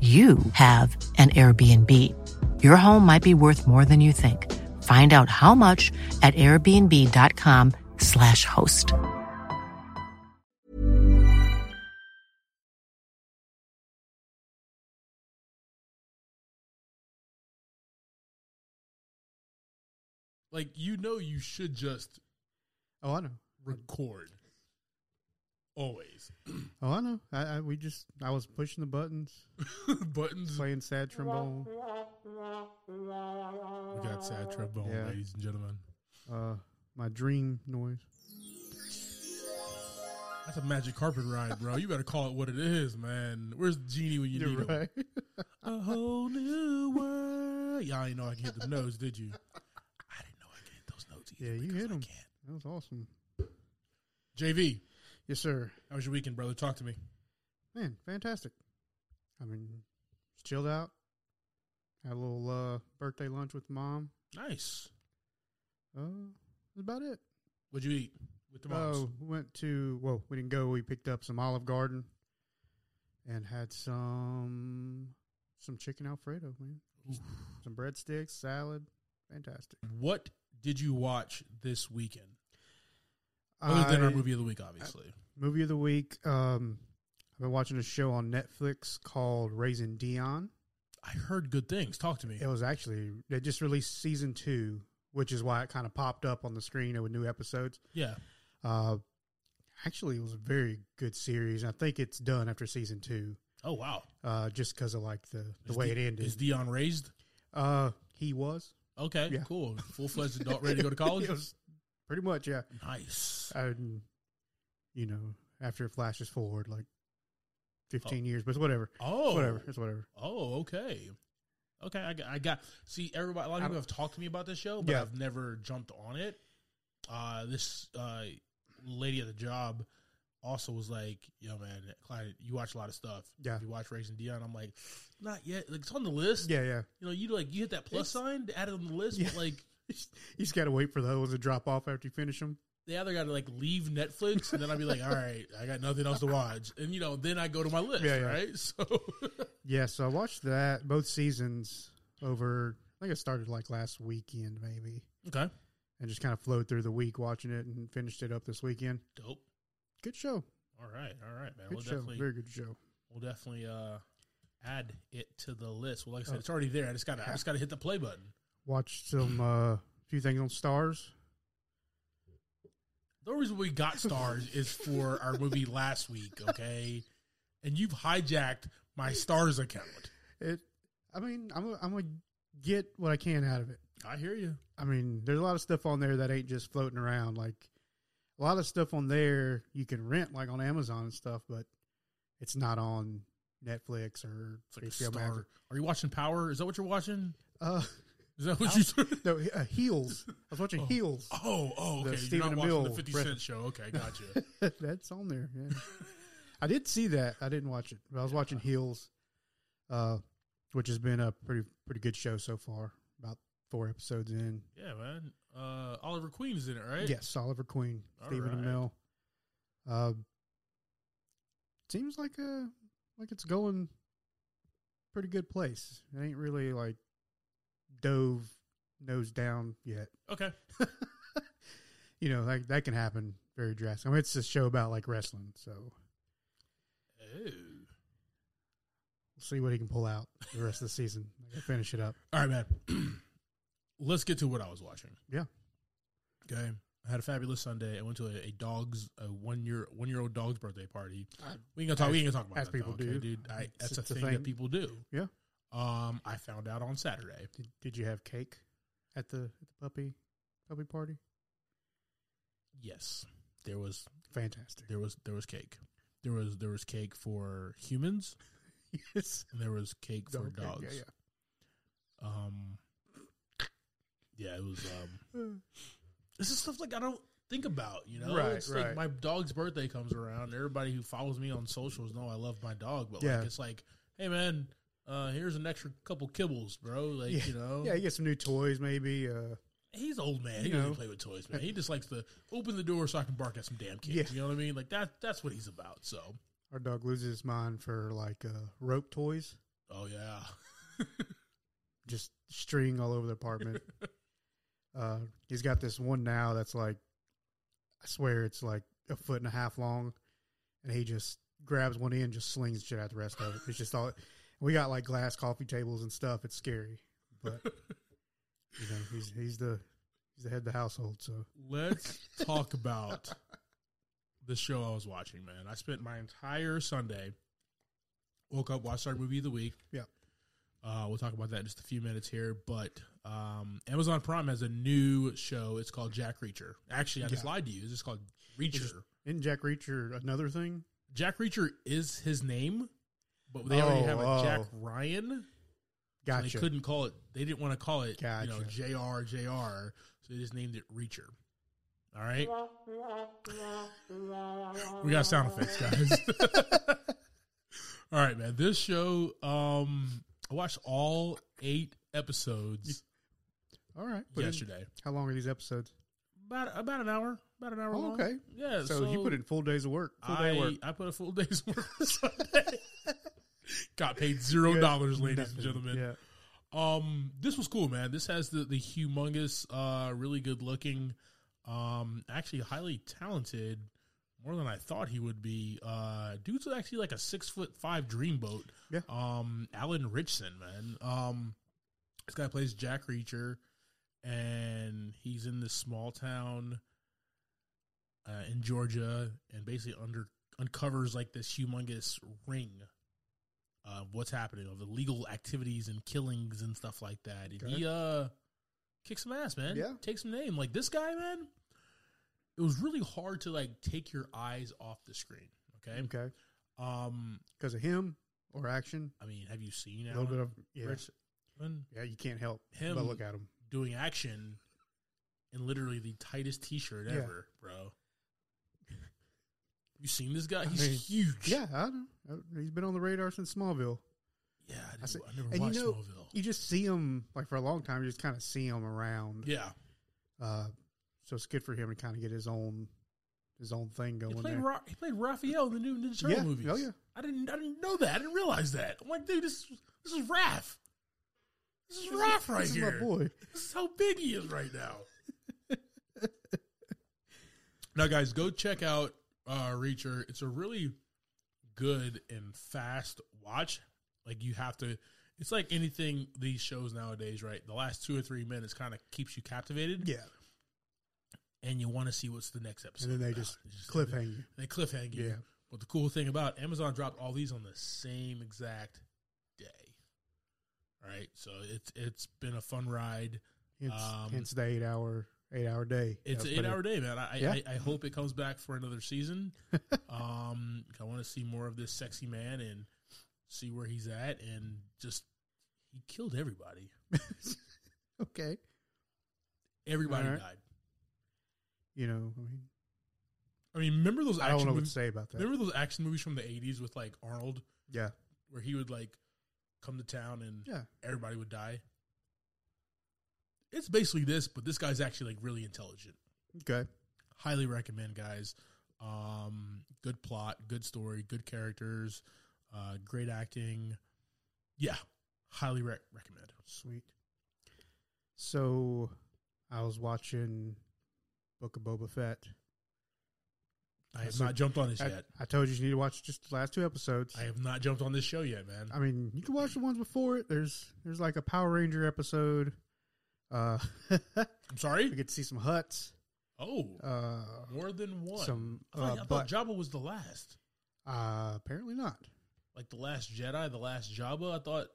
you have an Airbnb. Your home might be worth more than you think. Find out how much at airbnb.com/slash host. Like you know, you should just Oh, I know. record. Always Oh, I know. I, I we just I was pushing the buttons, buttons. playing sad trombone. We got sad trombone, Yeah. ladies and gentlemen. Uh, my dream noise. That's a magic carpet ride, bro. You better call it what it is, man. Where's Genie when you need You're him? right. A whole new world. Yeah, I know I can hit the notes, did you? I didn't know I could hit those notes either. Yeah, you hit them. that was awesome. JV, Yes, sir. how was your weekend, brother? Talk to me. Man, fantastic. I mean, just chilled out. Had a little uh, birthday lunch with mom. Nice. Uh, that's about it. What'd you eat with the moms? Oh, we went to well, we didn't go. We picked up some Olive Garden and had some some chicken Alfredo, man. Some breadsticks, salad, fantastic. What did you watch this weekend? Other than our movie of the week, obviously. movie of the week. Um, I've been watching a show on Netflix called Raising Dion. I heard good things. Talk to me. It was actually they just released season two, which is why it kind of popped up on the screen with new episodes. Yeah. Uh, actually, it was a very good series. I think it's done after season two, Oh wow. uh, just because of like the the Is way Di- it ended. Is Dion raised? uh, he was. Okay, Yeah. cool. Full fledged adult ready to go to college. Was pretty much, yeah. nice. And, you know, after it flashes forward, like fifteen years, but it's whatever. Oh, It's whatever. It's whatever. Oh, okay. Okay, I got, I got. See, everybody. A lot of people have talked to me about this show, but Yeah. I've never jumped on it. Uh, this uh, lady at the job also was like, "Yo, man, Clyde, you watch a lot of stuff. Yeah. You watch Raising Dion?" I'm like, "Not yet. Like, it's on the list. Yeah, yeah. You know, you like you hit that plus It's- sign to add it on the list, Yeah. but like You just got to wait for those to drop off after you finish them. they either got to like leave Netflix, and then I'd be like, "All right, I got nothing else to watch," and you know, then I go to my list, Yeah, yeah. right? So, Yeah, so I watched that both seasons over. I think it started like last weekend, maybe, okay, and just kind of flowed through the week watching it and finished it up this weekend. dope. Good show. All right, all right, man. Good we'll show. definitely Very good show. we'll definitely uh add it to the list. Well, like I said, it's already there. I just got to I just got to hit the play button. Watched some uh, few things on Starz. The only reason we got Starz is for our movie last week, okay? And you've hijacked my Starz account. It. I mean, I'm gonna- I'm gonna get what I can out of it. I hear you. I mean, there's a lot of stuff on there that ain't just floating around. Like a lot of stuff on there you can rent, like on Amazon and stuff, but it's not on Netflix or It's like HBO. Max. Are you watching Power? Is that what you're watching? Uh, Is that what you? Said? No, uh, Heels. I was watching Heels. Oh, oh, The okay. Stephen You're not watching the Fifty Cent show. Okay, gotcha. That's on there. Yeah. I did see that. I didn't watch it. But I was watching Heels, uh, which has been a pretty pretty good show so far. About four episodes in. Yeah, man. Uh, Oliver Queen is in it, right? Yes, Oliver Queen, All Stephen right. Amell. Uh, seems like a like it's going pretty good place. It ain't really like dove nose down yet. Okay. You know, like that can happen very drastic. I mean, it's a show about like wrestling, so Ooh. we'll see what he can pull out the rest of the season. I gotta finish it up. All right, man. Let's get to what I was watching. Yeah. Okay. I had a fabulous Sunday. I went to a, a dog's a one year one year old dog's birthday party. We ain't gonna talk. we ain't gonna talk about as that, people though, okay, do. dude. I, that's a a thing, thing. that people do. Yeah. Um, I found out on Saturday. Did, did you have cake at the at the puppy puppy party? Yes, there was Fantastic. there was there was cake. There was there was cake for humans yes. and there was cake for Okay, dogs. Yeah, yeah. Um, yeah, it was. Um, this is stuff like I don't think about. You know, Right, it's like my dog's birthday comes around. Everybody who follows me on socials know I love my dog, but Yeah. like it's like, hey man, uh, here's an extra couple kibbles, bro. Like Yeah. you know, Yeah, you get some new toys, maybe. Uh, he's old man. He doesn't know. play with toys, man. He just likes to open the door so I can bark at some damn kids. Yeah. You know what I mean? Like that. That's what he's about. So, our dog loses his mind for like uh, rope toys, oh yeah, just string all over the apartment. uh, he's got this one now that's like, I swear it's like a foot and a half long, and he just grabs one end, just slings shit out the rest of it. It's just all. We got like glass coffee tables and stuff. It's scary, but you know he's he's the he's the head of the household. So Let's talk about the show I was watching, man. I spent my entire Sunday, woke up, watched our movie of the week. Yeah. Uh, we'll talk about that in just a few minutes here. But um, Amazon Prime has a new show. It's called Jack Reacher. Actually, I just Yeah. lied to you. It's just called Reacher. isn't Jack Reacher another thing? Jack Reacher is his name, but they already Oh, have a oh. Jack Ryan. So Gotcha. they couldn't call it. They didn't want to call it, you know, Jr. Jr. So they just named it Reacher. All right. We got sound effects, guys. all right, man. This show, um, I watched all eight episodes All right. put in- yesterday. how long are these episodes? About about an hour. About an hour Oh, long. okay. Yeah. So, you put in full days of work. Full day I, of work. I put a full day's work on Sunday. Got paid zero dollars, ladies and gentlemen. Um, this was cool, man. This has the the humongous, uh, really good looking, um, actually highly talented, more than I thought he would be. Uh, dude's actually like a six foot five dreamboat. Yeah. Um, Alan Ritchson, man. Um, this guy plays Jack Reacher, and he's in this small town, uh, in Georgia, and basically under uncovers like this humongous ring of what's happening of illegal activities and killings and stuff like that. And he uh kicks some ass, man. Yeah. Takes some name. Like this guy, man. It was really hard to like take your eyes off the screen. Okay. Okay. Um, Because of him or action, I mean, have you seen a little bit of yeah, Richardson yeah. You can't help Him- but look at him. doing action in literally the tightest t-shirt Yeah. ever, bro? You seen this guy? I He's mean, huge. Yeah, I know. He's been on the radar since Smallville. yeah. I, I see- I never and you watched know- Smallville. You just see him like for a long time. You just kind of see him around. Yeah, Uh, so it's good for him to kind of get his own his own thing he going played. there. Ra- he played Raphael in the new Ninja Turtle Yeah. movies. Oh, yeah. I didn't. I didn't know that. I didn't realize that. I'm like, dude, this this is Raph. This is Raph right this here. is my boy. This is how big he is right now. now, guys, go check out uh, Reacher. It's a really good and fast watch. Like you have to. It's like anything these shows nowadays, right? The last two or three minutes kind of keeps you captivated, Yeah, and you want to see what's the next episode. and then they about. just It's cliffhang you. They cliffhang you. Yeah. But the cool thing about Amazon dropped all these on the same exact day. All right, so it's it's been a fun ride. Hence, Um, hence the eight hour eight hour day. It's an eight hour day, man. I, Yeah. I I hope it comes back for another season. um, I want to see more of this sexy man and see where he's at, and just he killed everybody. okay. Everybody right. died. You know, I mean, I mean, remember those I don't know what to say about that. Remember those action movies from the '80s with like Arnold, yeah, where he would like come to town and yeah. everybody would die. It's basically this, but this guy's actually like really intelligent. Okay. Highly recommend, guys. Um, good plot, good story, good characters, uh, great acting. Yeah, highly rec- recommend. Sweet. So, I was watching Book of Boba Fett. I have So- not jumped on this I, yet. I told you you need to watch just the last two episodes. I have not jumped on this show yet, man. I mean, you can watch the ones before it. There's there's like a Power Ranger episode. Uh, I'm sorry. we get to see some Hutts. Oh, Uh, more than one. some, I thought, uh, I thought but- Jabba was the last, uh, apparently not. like the last Jedi, the last Jabba. I thought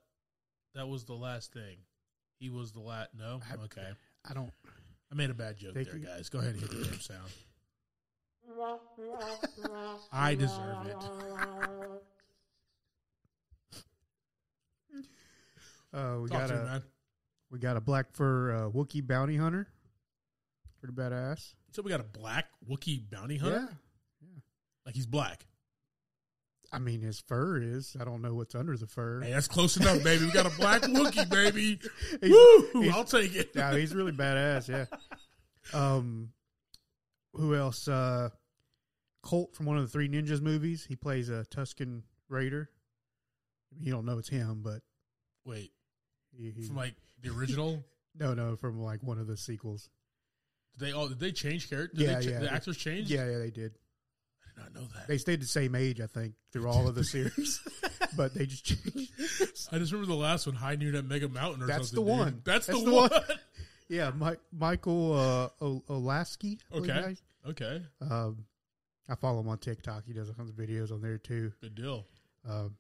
that was the last thing. He was the last. No, I- okay. I don't. I made a bad joke there, can- guys. Go ahead and hit the damn sound. I deserve it. Uh, we Talk got to me, a man. We got a black fur uh, Wookiee bounty hunter. Pretty badass. So we got a black Wookiee bounty hunter. Yeah. Like he's black. I mean, his fur is. I don't know what's under the fur. Hey, that's close enough, baby. We got a black Wookiee, baby. He's- Woo! he's- I'll take it. yeah, he's really badass. Yeah. Um, who else? Uh, Colt from one of the Three Ninjas movies. He plays a Tusken Raider. You don't know it's him, but Wait, he, he- from like the original. no, no, from like one of the sequels. Did they all? Did they change character? Yeah, they, yeah. The actors changed. Yeah, yeah, they did. I did not know that. They stayed the same age, I think, through all of the series, but they just changed. I just remember the last one, High Noon at Mega Mountain, or That's something. the one. That's, That's the, the one. one. Yeah, Mi- Michael uh, o- O'Laskey. Okay. okay, Um, I follow him on TikTok. He does all kinds of videos on there too. good deal. Um,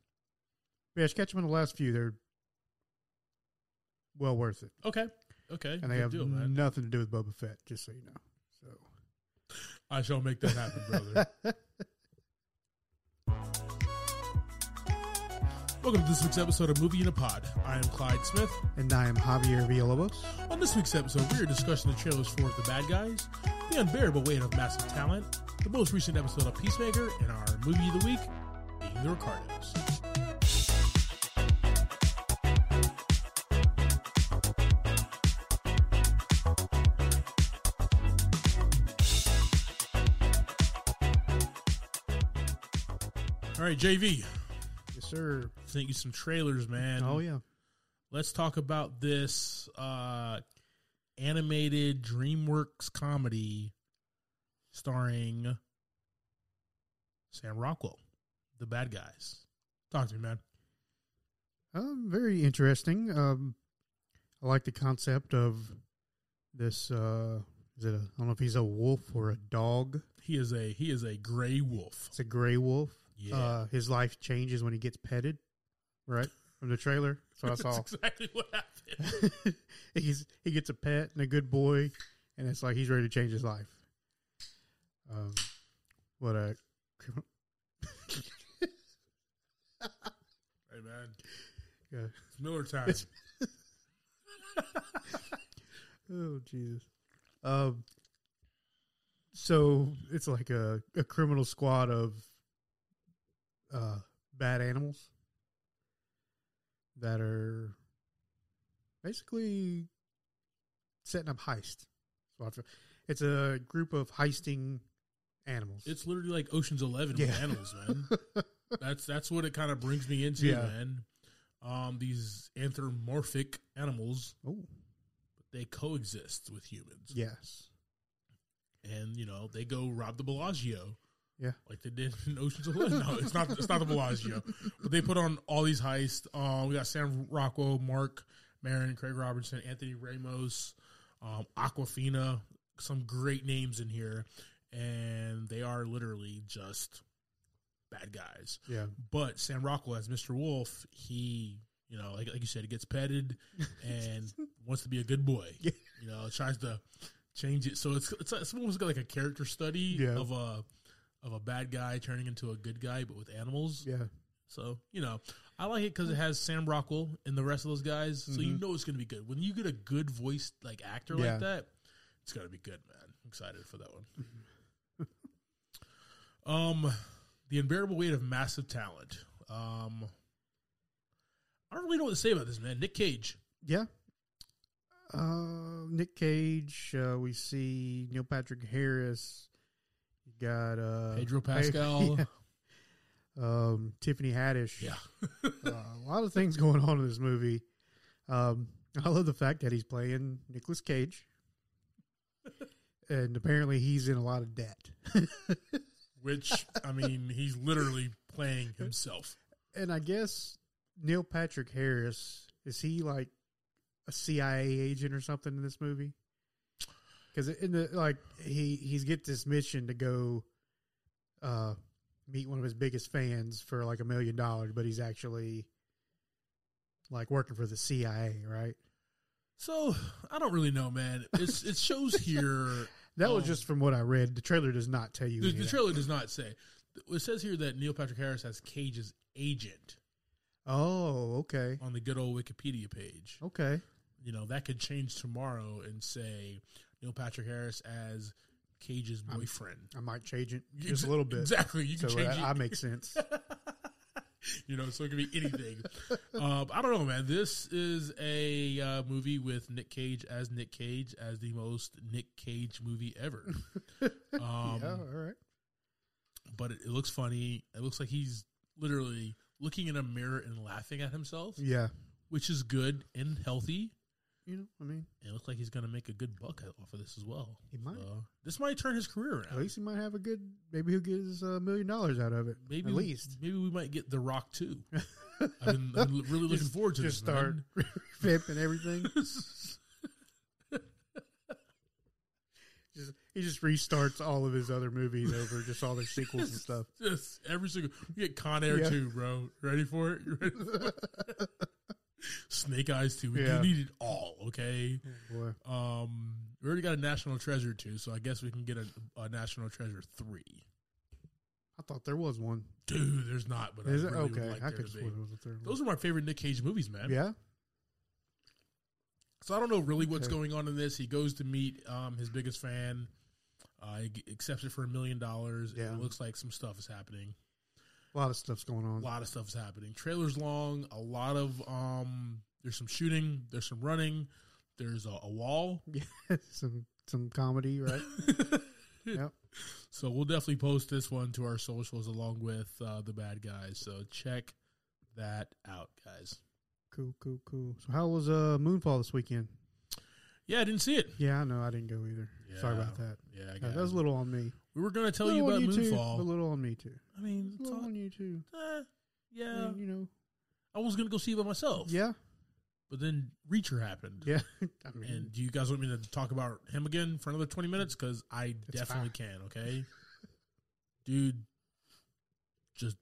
yeah, just catch him in the last few. They're well worth it, Okay, okay, and they good have deal, nothing to do with Boba Fett. Just so you know. So I shall make that happen, brother. Welcome to this week's episode of Movie in a Pod. I am Clyde Smith. and I am Javier Villalobos. On this week's episode, we are discussing the trailers for The Bad Guys, The Unbearable Weight of Massive Talent, the most recent episode of Peacemaker, and our movie of the week being The Ricardos. Right, JV, Yes, sir. sent you some trailers, man. oh yeah. let's talk about this uh animated DreamWorks comedy starring Sam Rockwell, the bad guys. Talk to me, man. Um, very interesting. Um, I like the concept of this. Uh, is it? A, I don't know if he's a wolf or a dog. He is a he is a gray wolf. It's a gray wolf. Yeah. Uh, his life changes when he gets petted. Right from the trailer. That's what I saw. Exactly what happened. he's he gets a pet and a good boy, and it's like he's ready to change his life. Um, what a Hey man, yeah. it's Miller time. Oh Jesus. Um. So it's like a a criminal squad of uh bad animals that are basically setting up heist. So it's a group of heisting animals. it's literally like Ocean's Eleven Yeah. with animals, man. that's that's what it kind of brings me into, Yeah. man. Um, these anthropomorphic animals, oh they coexist with humans. yes, and you know they go rob the Bellagio. Yeah. like they did in Ocean's Eleven. No, it's not. It's not the Bellagio, but they put on all these heists. Um, we got Sam Rockwell, Mark Maron, Craig Robertson, Anthony Ramos, um, Awkwafina. Some great names in here, and they are literally just bad guys. yeah, But Sam Rockwell as Mr. Wolf, he, you know, like, like you said, he gets petted and wants to be a good boy. Yeah. You know, tries to change it. So it's it's, it's almost got like a character study Yeah. of a of a bad guy turning into a good guy, but with animals. yeah. So you know, I like it because it has Sam Rockwell and the rest of those guys. So you Mhm. know it's going to be good. When you get a good voice like actor Yeah. like that, it's going to be good, man. I'm excited for that one. Um, the unbearable weight of massive talent. Um, I don't really know what to say about this man. Nick Cage. Yeah. Uh, Nick Cage. Uh, we see Neil Patrick Harris. Got uh, Pedro Pascal. yeah. Um, Tiffany Haddish. Yeah. uh, a lot of things going on in this movie. Um, I love the fact that he's playing Nicolas Cage, and apparently he's in a lot of debt. Which I mean, he's literally playing himself. and I guess Neil Patrick Harris is he like a CIA agent or something in this movie? Because in the like he he's get this mission to go uh meet one of his biggest fans for like a million dollars, but he's actually like working for the CIA, right? So I don't really know, man. It's it shows here. That was Um, just from what I read. The trailer does not tell you. The, the trailer does not say. It says here that Neil Patrick Harris has Cage's agent Oh, okay, on the good old Wikipedia page. okay. You know that could change tomorrow and say Neil Patrick Harris as Cage's boyfriend. I might change it just a little bit. Exactly. You So can change that, it. I make sense. you know, so it could be anything. um, I don't know, man. This is a uh, movie with Nick Cage as Nick Cage as the most Nick Cage movie ever. Um, yeah, all right. But it, it looks funny. It looks like he's literally looking in a mirror and laughing at himself, Yeah, which is good and healthy. You know, I mean, it looks like he's going to make a good buck off of this as well. He might. So, this might turn his career around. at least he might have a good. Maybe he'll get his uh, million dollars out of it. maybe at least maybe we might get The Rock too. I've been, I've been really looking Just- forward to just this. start pimping everything. Just, he just restarts all of his other movies over, just all their sequels and stuff. Just every single we get Con Air Yeah. too, bro. Ready for it? You ready for it? Snake Eyes too. We Yeah. do need it all, okay? Boy, Um, we already got a National Treasure too, so I guess we can get a, a National Treasure three. I thought there was one. Dude, there's not, but Is I it really would okay? like I there could to swear be. there was a third one. Those are my favorite Nick Cage movies, man. Yeah, So I don't know really what's Okay. going on in this. He goes to meet um, his biggest fan. Uh, he g- accepts it for a million dollars. Yeah. It looks like some stuff is happening. A lot of stuff's going on. A lot of stuff's happening. Trailer's long. A lot of um. There's some shooting. There's some running. There's a, a wall. Yeah, some some comedy, right? yep. So we'll definitely post this one to our socials along with uh, the bad guys. So check that out, guys. Cool, cool, cool. So how was uh Moonfall this weekend? Yeah, I didn't see it. Yeah, I know I didn't go either. Sorry about that. Yeah, I Uh, that was a little on me. We were going to tell you about on you too, Moonfall. a little on me too. I mean, A little talk- on you too. eh, yeah. I mean, you know. I was going to go see it by myself. Yeah, But then Reacher happened. yeah. I mean, And do you guys want me to talk about him again for another 20 minutes? Because I definitely fine. can, okay? Dude, just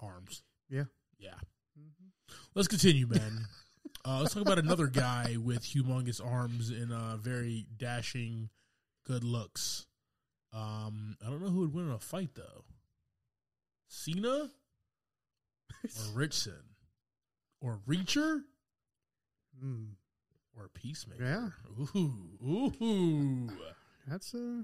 arms. Yeah. Yeah. Mhm. Let's continue, man. uh, let's talk about another guy with humongous arms and uh, very dashing good looks. Um, I don't know who would win in a fight, though. Cena or Ritchson? Or Reacher? Mm, Or Peacemaker? Yeah. Ooh, ooh. that's uh,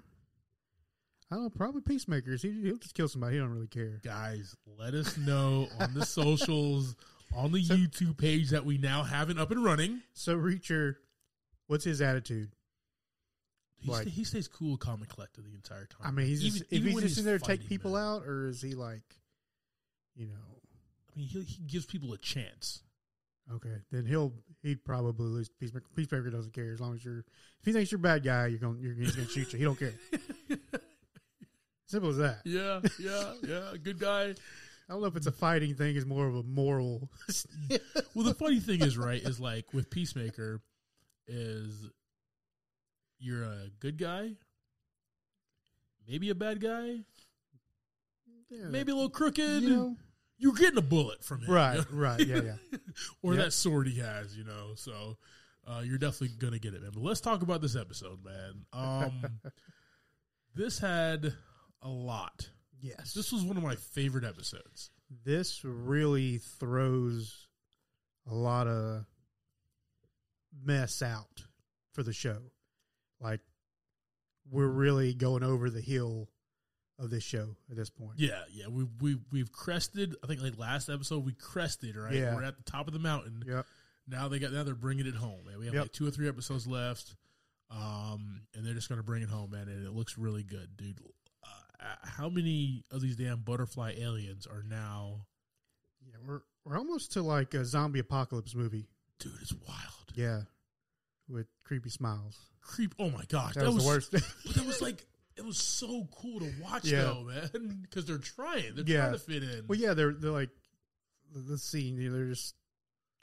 I don't know. Probably peacemakers. He, he'll just kill somebody. He don't really care. Guys, let us know on the socials, on the So- YouTube page that we now have it up and running. So Reacher, what's his attitude? He, Like- sta- he stays cool, calm, and collected the entire time. I mean, he's Even- just, if even he's when just in there to take people man. out, or is he like, you know, I mean, he, he gives people a chance. okay, then he'll he'd probably lose. Peacemaker, Peacemaker doesn't care as long as you're. If he thinks you're a bad guy, you're going you're he's going to shoot you. He don't care. Simple as that. Yeah, yeah, yeah. Good guy. I don't know if it's a fighting thing. It's more of a moral. Well, the funny thing is, right, is like with Peacemaker, is you're a good guy, maybe a bad guy, Yeah, maybe a little crooked. you know, You're getting a bullet from him, right, right, yeah, yeah. or Yep. that sword he has, you know. So uh, you're definitely gonna get it, man. But let's talk about this episode, man. Um, this had a lot. Yes, This was one of my favorite episodes. this really throws a lot of mess out for the show. Like we're really going over the hill of this show at this point. Yeah, yeah. We we we've crested. I think like last episode we crested. Right, Yeah. we're at the top of the mountain. Yep. Now they got now they're bringing it home, man. We have Yep. like two or three episodes left, um, and they're just gonna bring it home, man. And it looks really good, dude. Uh, how many of these damn butterfly aliens are now? Yeah, we're we're almost to like a zombie apocalypse movie. Dude, it's wild. Yeah, with creepy smiles. Creep. Oh my gosh, That, was, the worst. But that was like it was so cool to watch Yeah. though, man. Because they're trying. They're Yeah. trying to fit in. well, yeah, they're they're like the, scene. You know, they're just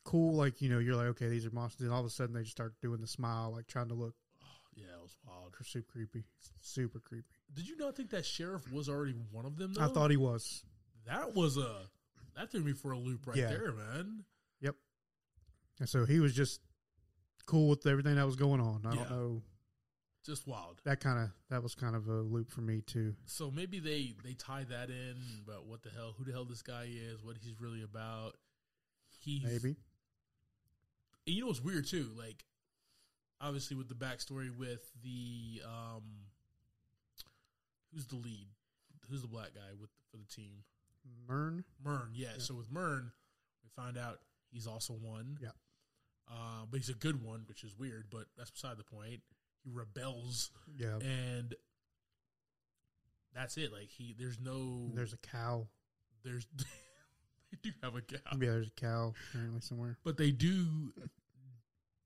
cool. Like you know, you're like, okay, these are monsters. And all of a sudden, they just start doing the smile, like trying to look oh, yeah, it was wild. super creepy, super creepy. Did you not think that sheriff was already one of them? Though? I thought he was. that was a that threw me for a loop right Yeah. there, man. Yep. And so he was just cool with everything that was going on. I Yeah. don't know. Just wild. That kind of that was kind of a loop for me too. So maybe they they tie that in about what the hell, who the hell this guy is, what he's really about. He's Maybe. And you know what's weird too? Like, obviously with the backstory with the um, who's the lead? Who's the black guy with for the team? Murn. Murn. Yeah. Yeah. So with Murn, we find out he's also one. Yeah. Uh, but he's a good one, which is weird. But that's beside the point. He rebels, Yeah. and that's it. Like he, there's no, There's a cow. there's they do have a cow, Yeah, there's a cow apparently somewhere. but they do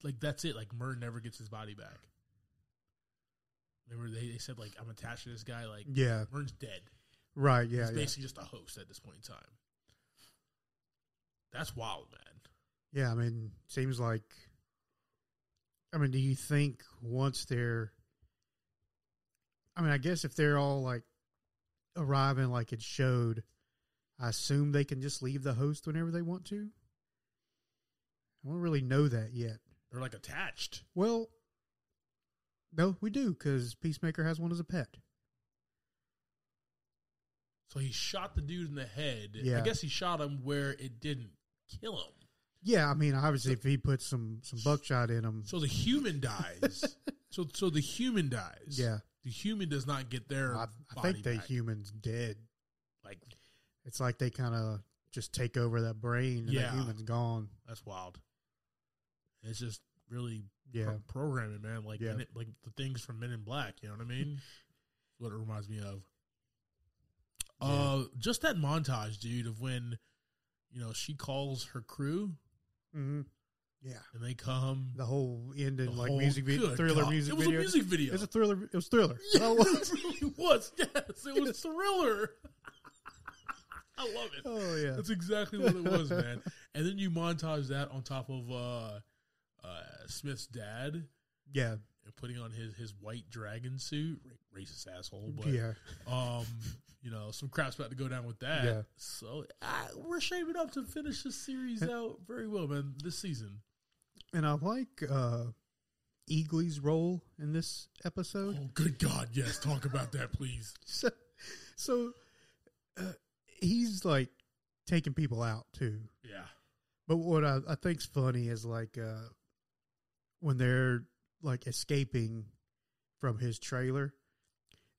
like that's it. Like Murn never gets his body back. Remember they, they said like I'm attached to this guy. Like Yeah. Murn's dead. Right. Yeah. He's Yeah. basically just a host at this point in time. That's wild, man. Yeah. I mean, seems like. I mean, do you think once they're? I mean, I guess if they're all like arriving like it showed, I assume they can just leave the host whenever they want to. I don't really know that yet. They're like attached. Well, no, we do because Peacemaker has one as a pet. So he shot the dude in the head. Yeah. I guess he shot him where it didn't kill him. Yeah, I mean, obviously, if he puts some some buckshot in him, So the human dies. so so the human dies. yeah, The human does not get their I, I body think the back. human's dead. like It's like they kind of just take over that brain, and Yeah. the human's gone. that's wild. It's just really Yeah, pro- programming, man. Like Yeah. In- like the things from Men in Black. You know what I mean? what it reminds me of. Uh, just that montage, dude, of when you know she calls her crew hmm yeah. and they come. The whole end and like whole- music video, thriller God. music It was video. a music video. It was a thriller. It was thriller. Yeah, it really was. Yes, it was thriller. I love it. oh yeah, That's exactly what it was, man. And then you montage that on top of uh, uh, Smith's dad yeah, and putting on his, his white dragon suit. Racist asshole, but yeah. um, you know, some crap's about to go down with that. Yeah. So uh, we're shaping up to finish this series out very well, man. This season. And I like uh Eagly's role in this episode. Oh, good God, yes. Talk about that, please. So, so uh, he's like taking people out too. Yeah. But what I, I think's funny is like uh, when they're like escaping from his trailer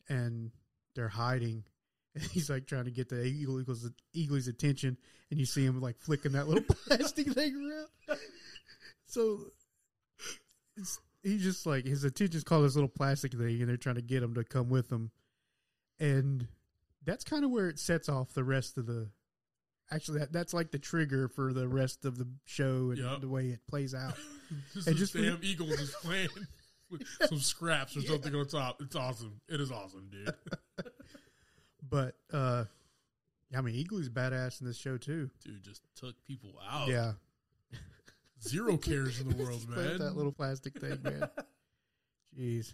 and they're hiding. And he's like trying to get the Eagle Eagle's, Eagle's attention, and you see him like flicking that little plastic thing around. So it's, he's just like his attention's called this little plastic thing, and they're trying to get him to come with them. And that's kind of where it sets off the rest of the. Actually, that, that's like the trigger for the rest of the show and Yep. the way it plays out. Just And just damn eagle just playing with some scraps or something on top. It's awesome. It is awesome, dude. But uh I mean, Eagly's badass in this show too. Dude just took people out. Yeah, Zero cares in the world, man. that little plastic thing, man. Jeez.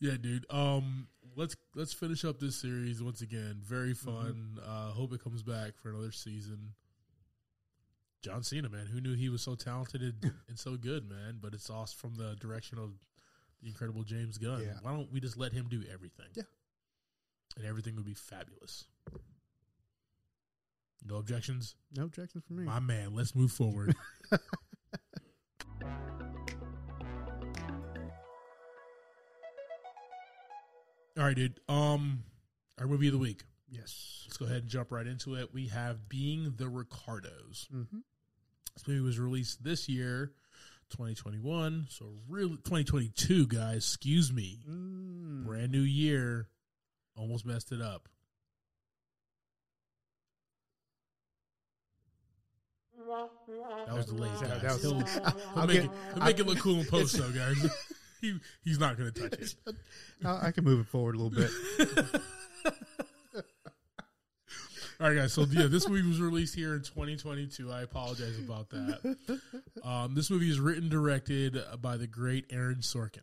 Yeah, dude. Um, let's let's finish up this series once again. Very Mm-hmm. fun. Uh, hope it comes back for another season. John Cena, man, who knew he was so talented and, and so good, man? But it's all from the direction of the incredible James Gunn. Yeah. Why don't we just let him do everything? Yeah. And everything would be fabulous. No objections, No objections from me. my man. Let's move forward. All right, dude. Um, Our movie of the week. Yes. Let's go ahead and jump right into it. We have Being the Ricardos. Mm-hmm. This movie was released this year, 2021. So really, 2022, guys. Excuse me. Mm. Brand new year. Almost messed it up. That was delayed, Yeah, guys. that was- he'll he'll I'll make, get- it, he'll make it look cool in post, though, guys. he, he's not going to touch it. I, I can move it forward a little bit. All right, guys. So yeah, this movie was released here in 2022. I apologize about that. Um, this movie is written, directed by the great Aaron Sorkin.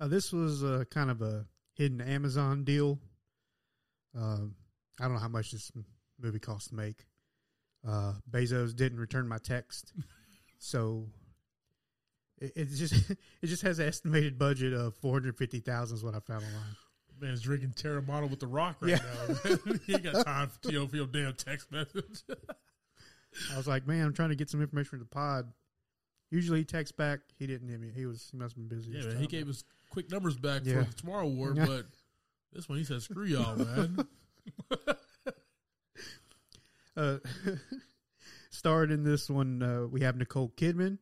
Uh, this was uh, kind of a hidden Amazon deal. Uh, I don't know how much this movie cost to make. Uh, Bezos didn't return my text, so it, it just it just has an estimated budget of four hundred fifty thousand. Is what I found online. Man's drinking Teremana with the Rock right Yeah. now. Man. he ain't got time for your, for your damn text message. I was like, man, I'm trying to get some information from the pod. Usually he texts back. He didn't hit me. He was he must have been busy. yeah. He gave us quick numbers back Yeah. for the Tomorrow War, but this one he said, "Screw y'all, man." Uh, starred in this one, uh, we have Nicole Kidman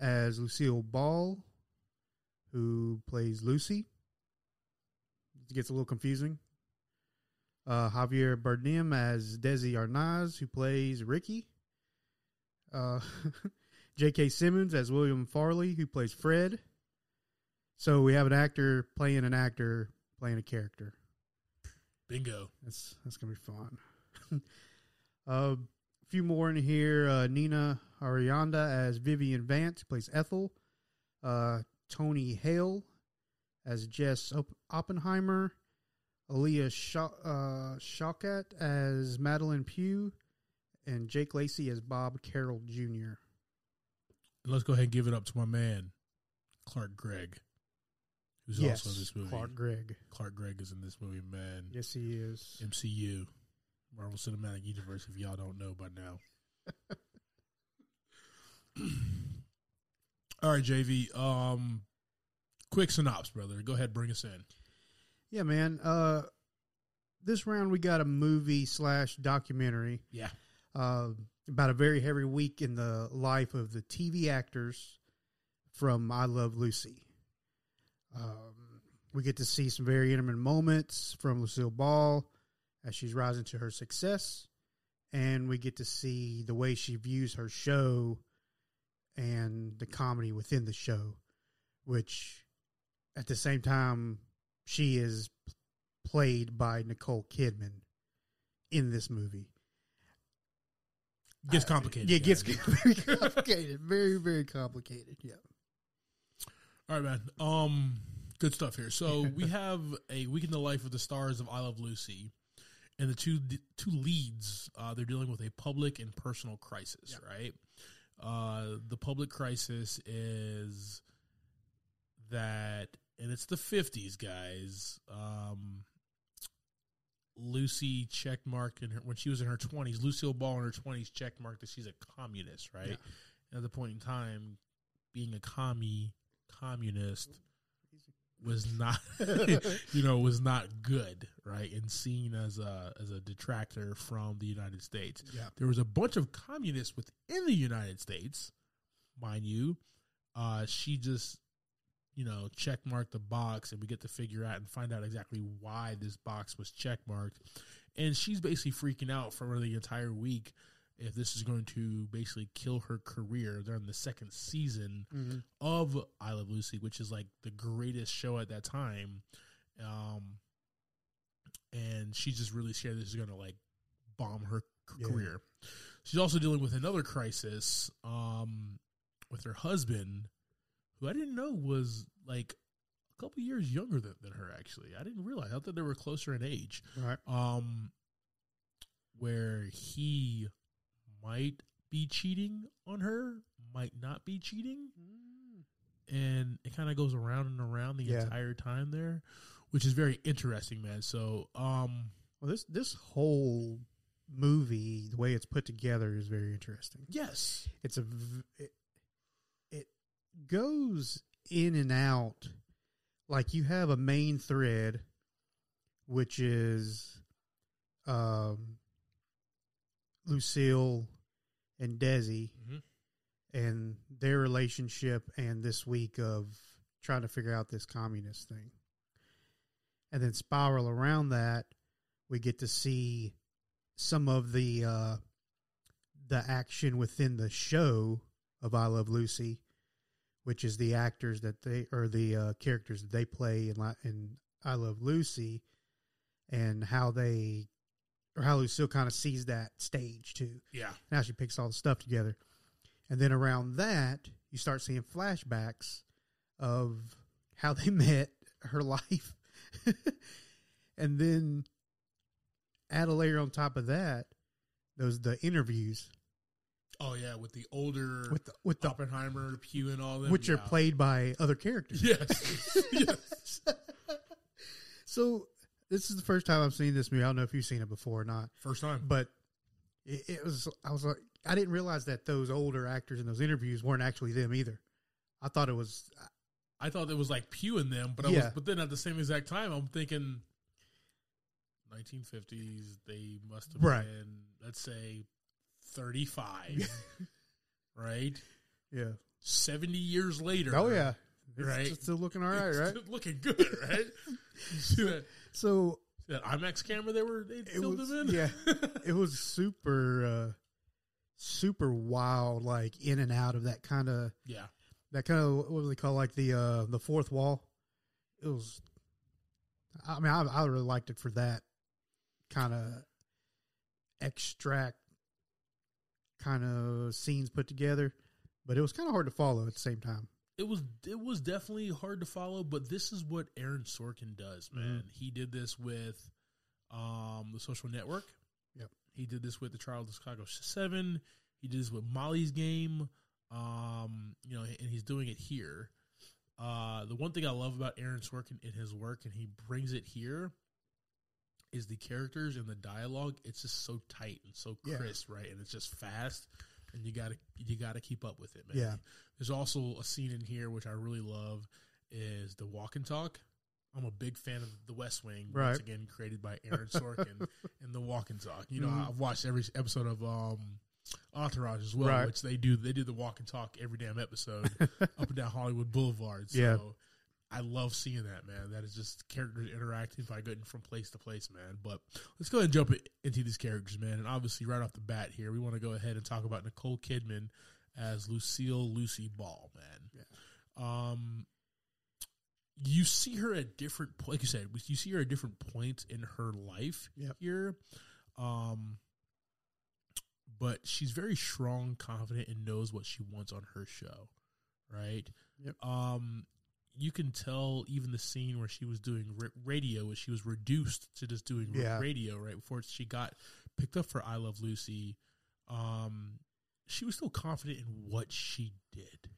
as Lucille Ball, who plays Lucy. It gets a little confusing. Uh, Javier Bardem as Desi Arnaz, who plays Ricky. Uh, J.K. Simmons as William Frawley, who plays Fred. So we have an actor playing an actor playing a character. Bingo. That's that's gonna be fun. uh, a few more in here. Uh, Nina Arianda as Vivian Vance, who plays Ethel. Uh, Tony Hale as Jess Oppenheimer. Alia uh, Shawkat as Madelyn Pugh. And Jake Lacy as Bob Carroll Jr. Let's go ahead and give it up to my man, Clark Gregg, who's also in this movie. Clark Gregg. Clark Gregg is in this movie, man. Yes, he is. MCU, Marvel Cinematic Universe. If y'all don't know by now. All right, JV. Um, quick synopsis, brother. Go ahead, bring us in. Yeah, man. Uh, this round we got a movie slash documentary. Yeah. uh, about a very heavy week in the life of the TV actors from I Love Lucy. Um, we get to see some very intimate moments from Lucille Ball as she's rising to her success, and we get to see the way she views her show and the comedy within the show, which at the same time she is played by Nicole Kidman in this movie. Gets complicated. Yeah, it gets very complicated. Very, very complicated. Yeah. All right, man. Um, good stuff here. So we have a week in the life of the stars of I Love Lucy, and the two two leads. Uh, they're dealing with a public and personal crisis, right? Uh, the public crisis is that, and it's the fifties, guys. Um, Lucy checkmark in her when she was in her twenties. Lucille Ball in her twenties checkmarked that she's a communist, right? Yeah. At the point in time, being a commie communist was not, you know, was not good, right? And seen as a as a detractor from the United States. Yeah. There was a bunch of communists within the United States, mind you. Uh, she just, you know, check mark the box, and we get to figure out and find out exactly why this box was check marked. And she's basically freaking out for the entire week if this is going to basically kill her career during the second season Mm-hmm. of I Love Lucy, which is like the greatest show at that time. Um, and she's just really scared this is going to like bomb her c- Yeah. career. She's also dealing with another crisis um, with her husband, who I didn't know was like a couple years younger than, than her. Actually, I didn't realize. I thought they were closer in age Right. um, where he might be cheating on her, might not be cheating, and it kind of goes around and around the Yeah. entire time there, which is very interesting, man. So, um, Well, this this whole movie, the way it's put together, is very interesting. yes, It's a v- it, it goes in and out like you have a main thread which is um, Lucille and Desi Mhm. and their relationship, and this week of trying to figure out this communist thing. And then spiral around that, we get to see some of the uh, the action within the show of I Love Lucy, which is the actors that they or the uh, characters that they play in in I Love Lucy, and how they or how Lucille kind of sees that stage too. Yeah. And how she picks all the stuff together, and then around that you start seeing flashbacks of how they met, her life, and then add a layer on top of that, those the interviews Oh yeah, with the older with the, with the Oppenheimer, Pugh, and all them, which are played by other characters. Yes. yes. So this is the first time I've seen this movie. I don't know if you've seen it before or not, First time. but it, it was. I was like, I didn't realize that those older actors in those interviews weren't actually them either. I thought it was. I thought it was like Pugh in them, but I was, Yeah. but then at the same exact time, I'm thinking 1950s. They must have Right. been, let's say, 35, right? Yeah. 70 years later. Oh yeah. It's Right. Still looking all right, It's right? Looking good, right? That, So that IMAX camera they were they filmed was them in? yeah, it was super, uh super wild, like in and out of that kind of yeah. that kind of what was they call like the uh the fourth wall. It was. I mean, I, I really liked it for that kind of extract kind of scenes put together, but it was kind of hard to follow at the same time. it was it was definitely hard to follow, but this is what Aaron Sorkin does, Mm-hmm. man. He did this with um the Social Network. Yep. He did this with the Trial of the Chicago Seven. He did this with Molly's Game. Um, you know, and he's doing it here. Uh, the one thing I love about Aaron Sorkin in his work, and he brings it here, is the characters and the dialogue. It's just so tight and so Yeah. crisp, right? And it's just fast, and you gotta you gotta keep up with it, man. Yeah. There's also a scene in here which I really love is the walk and talk. I'm a big fan of The West Wing, Right. once again created by Aaron Sorkin, and the walk and talk. You know, Mhm. I've watched every episode of um, Entourage as well, Right. which they do. They do the walk and talk every damn episode up and down Hollywood Boulevard. So Yeah. I love seeing that, man. That is just characters interacting by getting from place to place, man. But let's go ahead and jump into these characters, man. And obviously, right off the bat here, we want to go ahead and talk about Nicole Kidman as Lucille Lucy Ball, man. Yeah. Um, you see her at different, like you said, you see her at different points in her life Yep. here. Um, but she's very strong, confident, and knows what she wants on her show, right? Yep. Um, you can tell even the scene where she was doing radio, where she was reduced to just doing Yeah. radio, right before she got picked up for I Love Lucy. Um, she was still confident in what she did.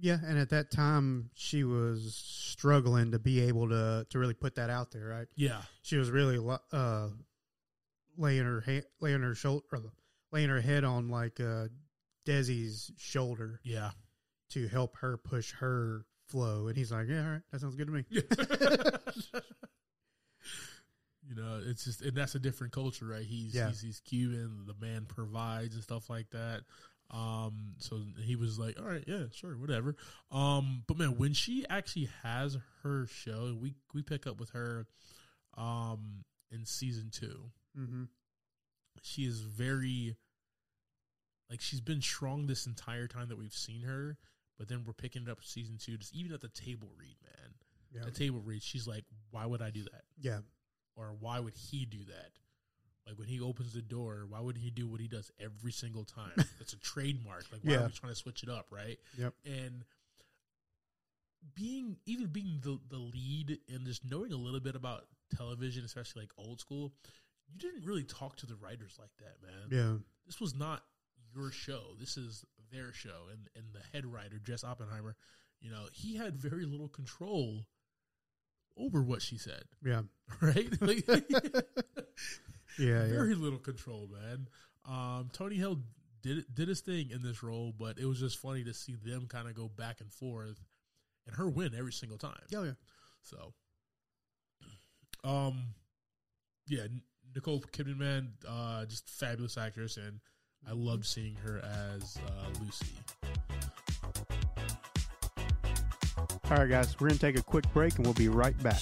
Yeah, and at that time she was struggling to be able to to really put that out there, right? Yeah, She was really uh, laying her ha- laying her shoulder, laying her head on like uh, Desi's shoulder yeah. to help her push her flow, and he's like, "Yeah, all right, that sounds good to me." you know, it's just and that's a different culture, right? He's Yeah. he's, he's Cuban. The man provides and stuff like that. Um, so he was like, "All right, yeah, sure, whatever." Um, but man, when she actually has her show, we we pick up with her, um, in season two. hmm She is very, like, she's been strong this entire time that we've seen her. But then we're picking it up season two, just even at the table read, man. Yeah, The table read, she's like, "Why would I do that?" yeah, or why would he do that? Like when he opens the door, why would he do what he does every single time? That's a trademark. Like why Yeah. are we trying to switch it up, right? Yep. And being even being the the lead and just knowing a little bit about television, especially like old school, you didn't really talk to the writers like that, man. yeah, This was not your show. This is their show. And and the head writer, Jess Oppenheimer, you know, he had very little control over what she said. yeah, Right? Like, yeah, yeah. very little control, man. Um, Tony Hale did did his thing in this role, but it was just funny to see them kind of go back and forth, and her win every single time. Oh, yeah. So, um, yeah, Nicole Kidman, man, uh, just fabulous actress, and I loved seeing her as uh, Lucy. All right, guys, we're going to take a quick break and we'll be right back.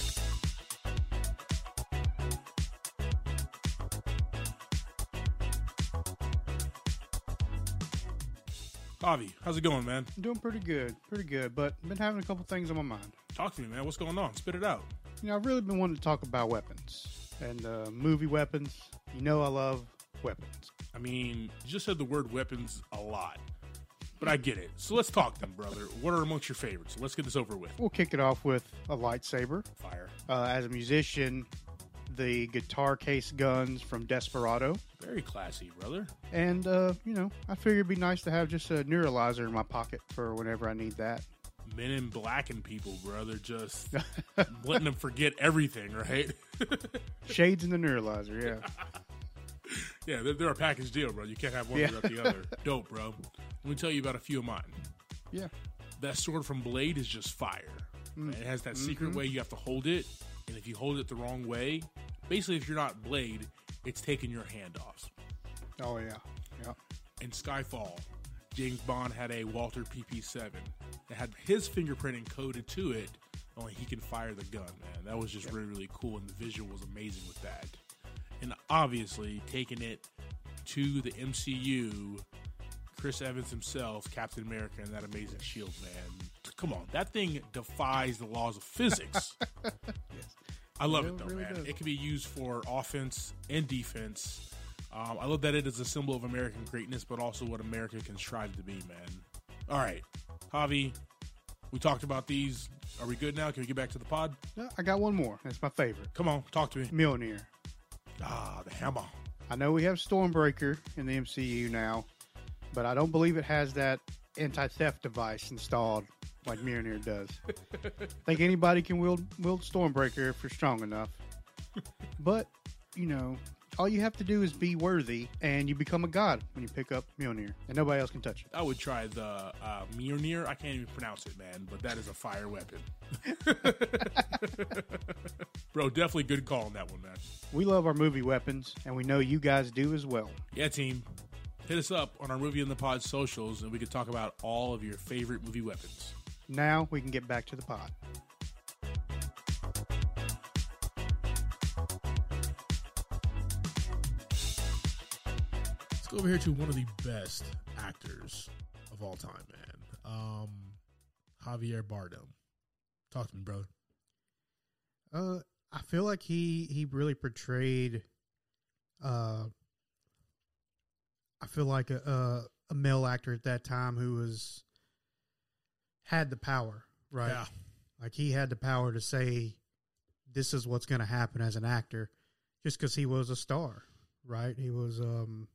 Javi, how's it going, man? I'm doing pretty good, pretty good, but I've been having a couple things on my mind. Talk to me, man. What's going on? Spit it out. You know, I've really been wanting to talk about weapons and uh, movie weapons. You know, I love weapons. I mean, you just said the word weapons a lot, but I get it. So let's talk then, brother. What are amongst your favorites? Let's get this over with. We'll kick it off with a lightsaber. Fire. Uh, as a musician, the guitar case guns from Desperado. Very classy, brother. And, uh, you know, I figured it'd be nice to have just a neuralizer in my pocket for whenever I need that. Men in blacking people, brother. Just letting them forget everything, right? Shades in the neuralizer, yeah. yeah, they're, they're a package deal, bro. You can't have one Yeah. without the other. Dope, bro. Let me tell you about a few of mine. Yeah. That sword from Blade is just fire. Mm. It has that secret Mm-hmm. way you have to hold it, and if you hold it the wrong way, basically, if you're not Blade, it's taking your hand off. Oh, yeah. Yeah. In Skyfall, James Bond had a Walther PP7 that had his fingerprint encoded to it. Only he can fire the gun, man. That was just really, really cool, and the visual was amazing with that. And obviously, taking it to the MCU, Chris Evans himself, Captain America, and that amazing shield, man. Come on, that thing defies the laws of physics. I love It it though, really man. does. It can be used for offense and defense. Um, I love that it is a symbol of American greatness, but also what America can strive to be, man. All right, Javi, we talked about these. Are we good now? Can we get back to the pod? No, I got one more. That's my favorite. Come on, talk to me. Mjolnir. Ah, the hammer. I know we have Stormbreaker in the MCU now, but I don't believe it has that anti-theft device installed like Mjolnir does. think anybody can wield wield Stormbreaker if you're strong enough. But, you know, all you have to do is be worthy and you become a god when you pick up Mjolnir and nobody else can touch it. I would try the uh, Mjolnir. I can't even pronounce it, man, but that is a fire weapon. Bro, definitely good call on that one, man. We love our movie weapons and we know you guys do as well. Yeah, team. Hit us up on our movie in the pod socials, and we can talk about all of your favorite movie weapons. Now we can get back to the pod. Let's go over here to one of the best actors of all time, man. Um, Javier Bardem. Talk to me, brother. Uh, I feel like he he really portrayed. Uh, I feel like a, a a male actor at that time who was had the power, right? Yeah. Like he had the power to say, "This is what's going to happen as an actor," just because he was a star, right? He was um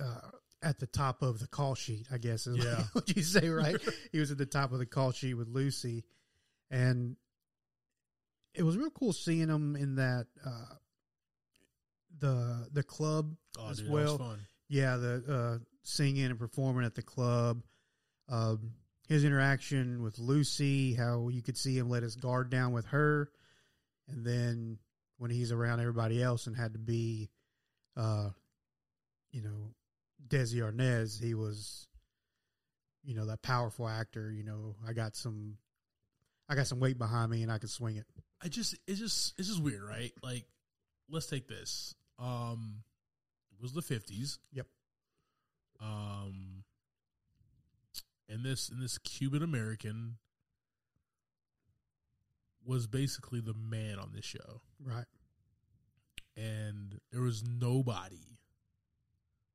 uh, at the top of the call sheet, I guess is Yeah. what you say, right? he was at the top of the call sheet with Lucy, and it was real cool seeing him in that uh, the the club Oh, as dude, well. Yeah, the uh, singing and performing at the club. Um, his interaction with Lucy, how you could see him let his guard down with her, and then when he's around everybody else and had to be, uh, you know, Desi Arnaz, he was, you know, that powerful actor. You know, I got some, I got some weight behind me, and I can swing it. I just it's just it's just weird, right? Like, let's take this. Um, it was the fifties. Yep. Um, and this and this Cuban American was basically the man on this show, Right. and there was nobody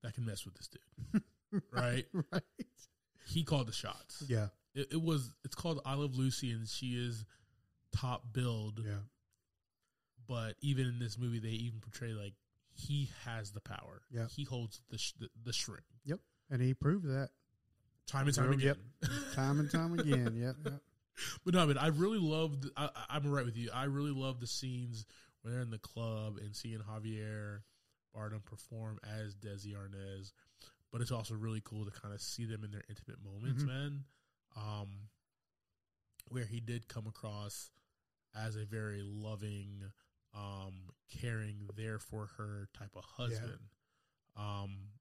that can mess with this dude. right? Right. He called the shots. Yeah. It, it was. It's called I Love Lucy, and she is top build. Yeah. but even in this movie, they even portray like he has the power. Yeah. he holds the sh- the, the string. Yep. And he proved that Time and time Yep. again. time and time again. Yep. Yep. but no, I mean, I really loved. I, I- I'm right with you. I really love the scenes when they're in the club and seeing Javier Bardem perform as Desi Arnaz. But it's also really cool to kind of see them in their intimate moments, Mhm. man. Um, where he did come across as a very loving, um, caring there for her type of husband. Um,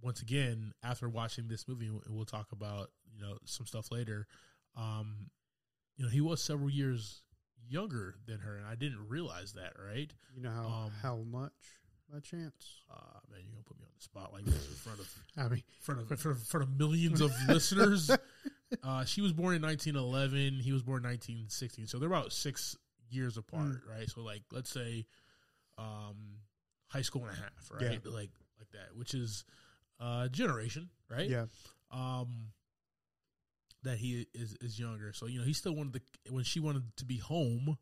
once again, after watching this movie, and we'll talk about you know some stuff later. Um, you know, he was several years younger than her, and I didn't realize that. Right? You know how Um, how much by chance? Uh, man, you're gonna put me on the spot like this in front of I mean, in front of in front of, in front of millions of listeners. Uh, she was born in 1911. He was born in 1916. So they're about six years apart, right? So like, let's say, um, high school and a half, right? Like like that, which is uh generation, right? yeah, Um, that he is is younger. So you know, he still wanted to when she wanted to be home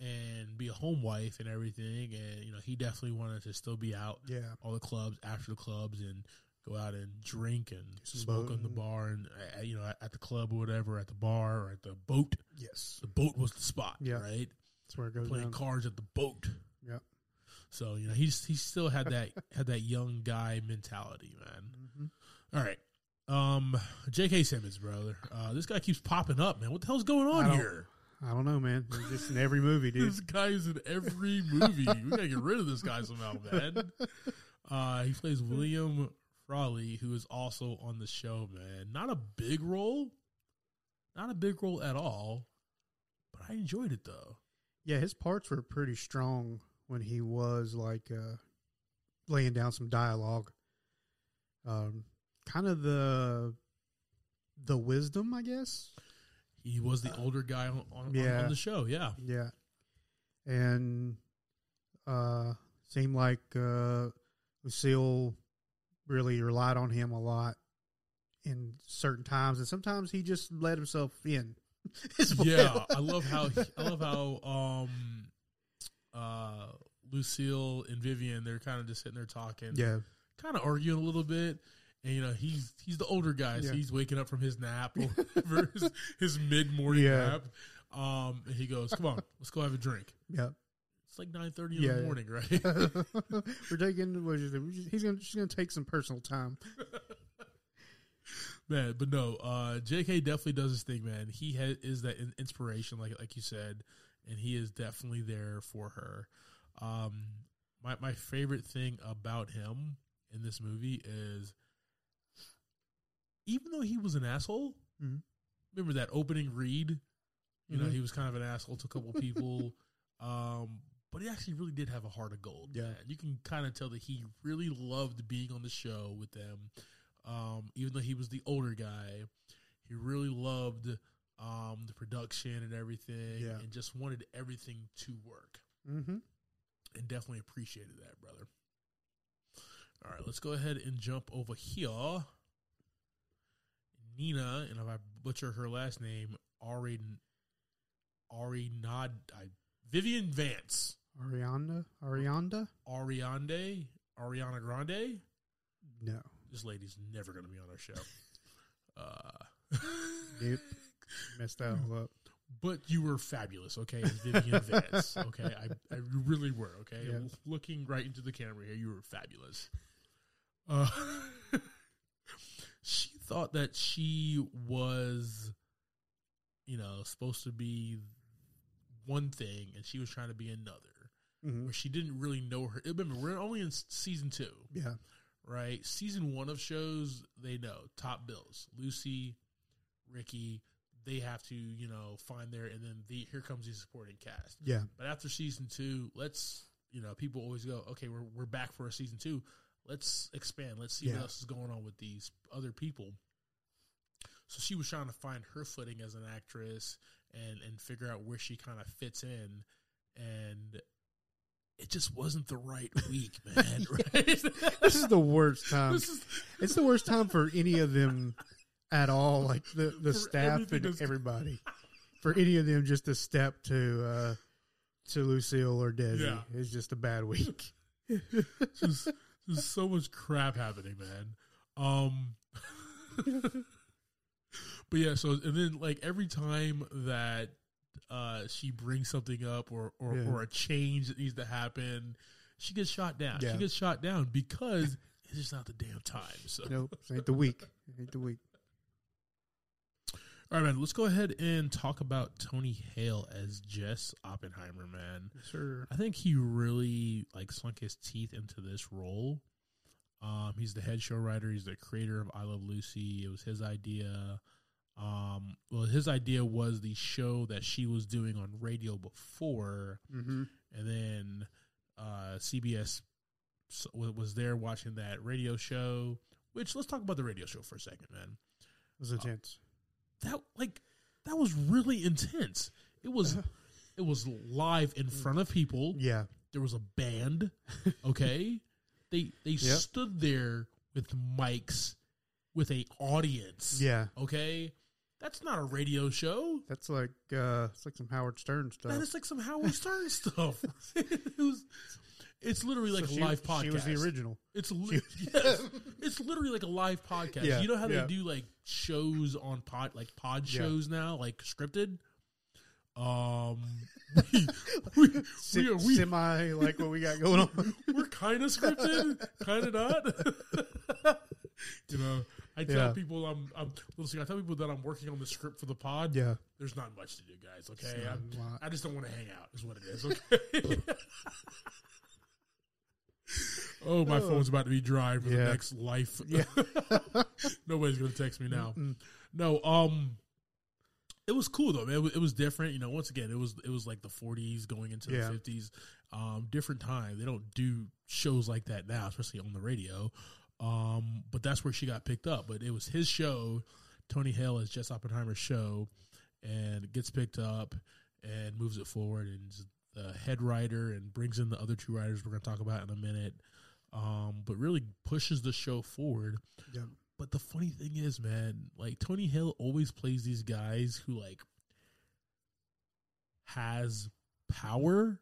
and be a home wife and everything, and you know, he definitely wanted to still be out yeah, all the clubs after the clubs and go out and drink and smoke on the bar and uh, you know at the club or whatever at the bar or at the boat. Yes, the boat was the spot Yeah. right? That's where it goes playing down. cards at the boat. Yeah. so you know he's he still had that had that young guy mentality man. Mhm. all right. Um J.K. Simmons brother. Uh this guy keeps popping up man. What the hell's going on here I don't know, man. He's just in every movie, dude. this guy is in every movie. we gotta get rid of this guy somehow, man. Uh, he plays William Frawley, who is also on the show, man. Not a big role, not a big role at all, but I enjoyed it though. Yeah, his parts were pretty strong when he was like uh, laying down some dialogue. Um, kind of the the wisdom, I guess. He was the older guy on, on, Yeah. on the show, yeah. Yeah, and uh, seemed like uh, Lucille really relied on him a lot in certain times, and sometimes he just let himself in. Yeah, I love how I love how um uh Lucille and Vivian they're kind of just sitting there talking. yeah, kind of arguing a little bit. And you know he's he's the older guy, so Yeah. he's waking up from his nap or whatever, his, his mid morning Yeah. nap. Um, and he goes, "Come on, let's go have a drink." yeah. It's like nine thirty in Yeah, the yeah. morning, right? We're taking. What is it? We're just- He's gonna. She's gonna take some personal time. man, but no, uh, J.K. definitely does his thing, man. He ha- is that in- inspiration, like like you said, and he is definitely there for her. Um, my my favorite thing about him in this movie is, even though he was an asshole, Mhm. remember that opening read? You know, Mhm. he was kind of an asshole to a couple people. um, but he actually really did have a heart of gold. Yeah. man. You can kind of tell that he really loved being on the show with them. Um, even though he was the older guy, he really loved um, the production and everything, Yeah. and just wanted everything to work, Mm-hmm. and definitely appreciated that, brother. All right, let's go ahead and jump over here. Nina, and if I butcher her last name, Ari, Ari Nod, I, Vivian Vance, Arianda. Arianda. Ariande, Ariana Grande. No. This lady's never going to be on our show. Uh, Nope. Messed that all up. but you were fabulous, okay, as Vivian Vance, okay? I, I really were, okay? Looking right into the camera here, you were fabulous. Uh, thought that she was, you know, supposed to be one thing, and she was trying to be another. hmm Where she didn't really know her. Remember, we're only in season two. Yeah. right? Season one of shows, they know top bills. Lucy, Ricky, they have to, you know, find their, and then the here comes the supporting cast. Yeah. But after season two, let's, you know, people always go, okay, we're we're back for a season two. Let's expand. Let's see Yeah. what else is going on with these other people. So she was trying to find her footing as an actress and and figure out where she kind of fits in, and it just wasn't the right week, man. right? This is the worst time. This is- It's the worst time for any of them at all. Like the the For staff and that's- everybody. For any of them just to step to uh to Lucille or Desi Yeah. is just a bad week. just there's so much crap happening, man. Um But yeah, so and then like every time that uh she brings something up or or, Yeah. or a change that needs to happen, she gets shot down. Yeah. She gets shot down because it's just not the damn time. So nope, it ain't the week. It ain't the week. All right, man. Let's go ahead and talk about Tony Hale as Jess Oppenheimer, man. Sure. I think he really like sunk his teeth into this role. Um, he's the head show writer. He's the creator of I Love Lucy. It was his idea. Um, well, his idea was the show that she was doing on radio before, Mm-hmm. and then uh, CBS was there watching that radio show. Which let's talk about the radio show for a second, man. It was intense. That like that was really intense. It was it was live in front of people. Yeah. There was a band. Okay, they they Yep. stood there with mics with a audience. Yeah. Okay, that's not a radio show. That's like uh it's like some Howard Stern stuff. That is like some Howard Stern stuff. it was, it's literally like So a she- live podcast. She was the original. It's li- yes, it's literally like a live podcast. Yeah, you know how yeah. they do like shows on pod, like pod shows now, like scripted. Um, we, we, we, are, we semi like what we got going on. we're kind of scripted, kind of not. you know, I tell Yeah. people I'm, I'm listen. I tell people that I'm working on the script for the pod. yeah. There's not much to do, guys. Okay, I just don't want to hang out. Is what it is. Okay. Oh, my Oh. phone's about to be dry for the next life. Yeah. Nobody's gonna text me now. Mm-mm. No, um, it was cool though. Man. It was, it was different. You know, once again, it was it was like the 40s going into Yeah. the 50s. Um, different time. They don't do shows like that now, especially on the radio. Um, but that's where she got picked up. But it was his show. Tony Hale is Jess Oppenheimer's show, and gets picked up and moves it forward and the head writer and brings in the other two writers we're going to talk about in a minute. Um, but really pushes the show forward. Yeah. But the funny thing is, man, like Tony Hale always plays these guys who like has power,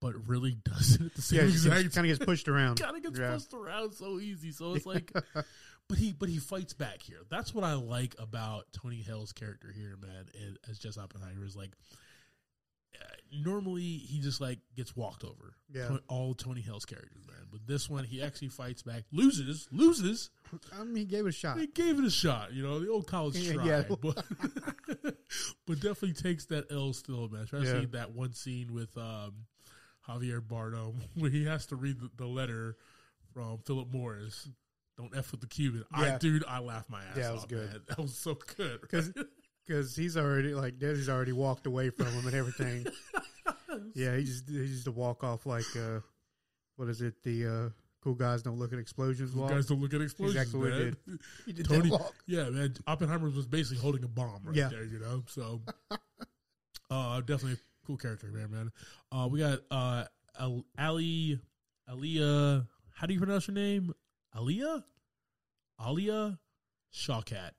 but really doesn't at the same time. Yeah, exact kind of gets pushed around. kind of gets Yeah. pushed around so easy. So it's like, but he but he fights back here. That's what I like about Tony Hale's character here, man. As Jess Oppenheimer is like, normally he just like gets walked over. Yeah. All Tony Hale's characters, man. But this one, he actually fights back, loses, loses. I mean, he gave it a shot. He gave it a shot, you know, the old college Yeah, try, yeah. but but definitely takes that L still, man. Especially Yeah. that one scene with um, Javier Bardem where he has to read the, the letter from Philip Morris. Don't f with the Cuban. I dude, I laughed my ass Yeah, that was off. good. Man. That was so good. Because because he's already like Desi's already walked away from him and everything. yeah, he just he just to walk off like uh, what is it? The uh, cool guys don't look at explosions. You Walk. guys don't look at explosions, Exactly what he man. He did Tony, yeah, man. Oppenheimer was basically holding a bomb right Yeah. there, you know. So, uh, definitely a cool character, man. Man, uh, we got uh, Ali, Alia. How do you pronounce your name? Alia, Alia Shawkat.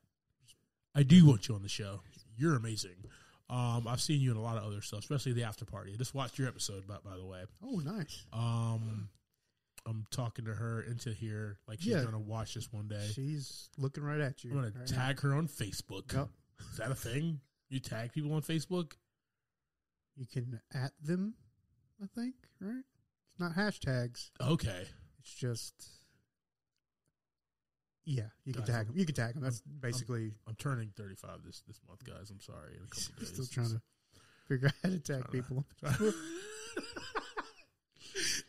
I do want you on the show. You're amazing. Um, I've seen you in a lot of other stuff, especially the after party. I just watched your episode, by, by the way. Oh, nice. Um, I'm talking to her into here like she's Yeah. gonna watch this one day. She's looking right at you. I'm gonna right tag her on Facebook. Yep. Is that a thing? You tag people on Facebook? You can at them, I think. Right? It's not hashtags. Okay. It's just. Yeah, you can Guys, tag I'm- them. You can tag them. That's basically I'm turning 35 this this month, guys. I'm sorry. In a couple days. still trying to figure out how to tag people.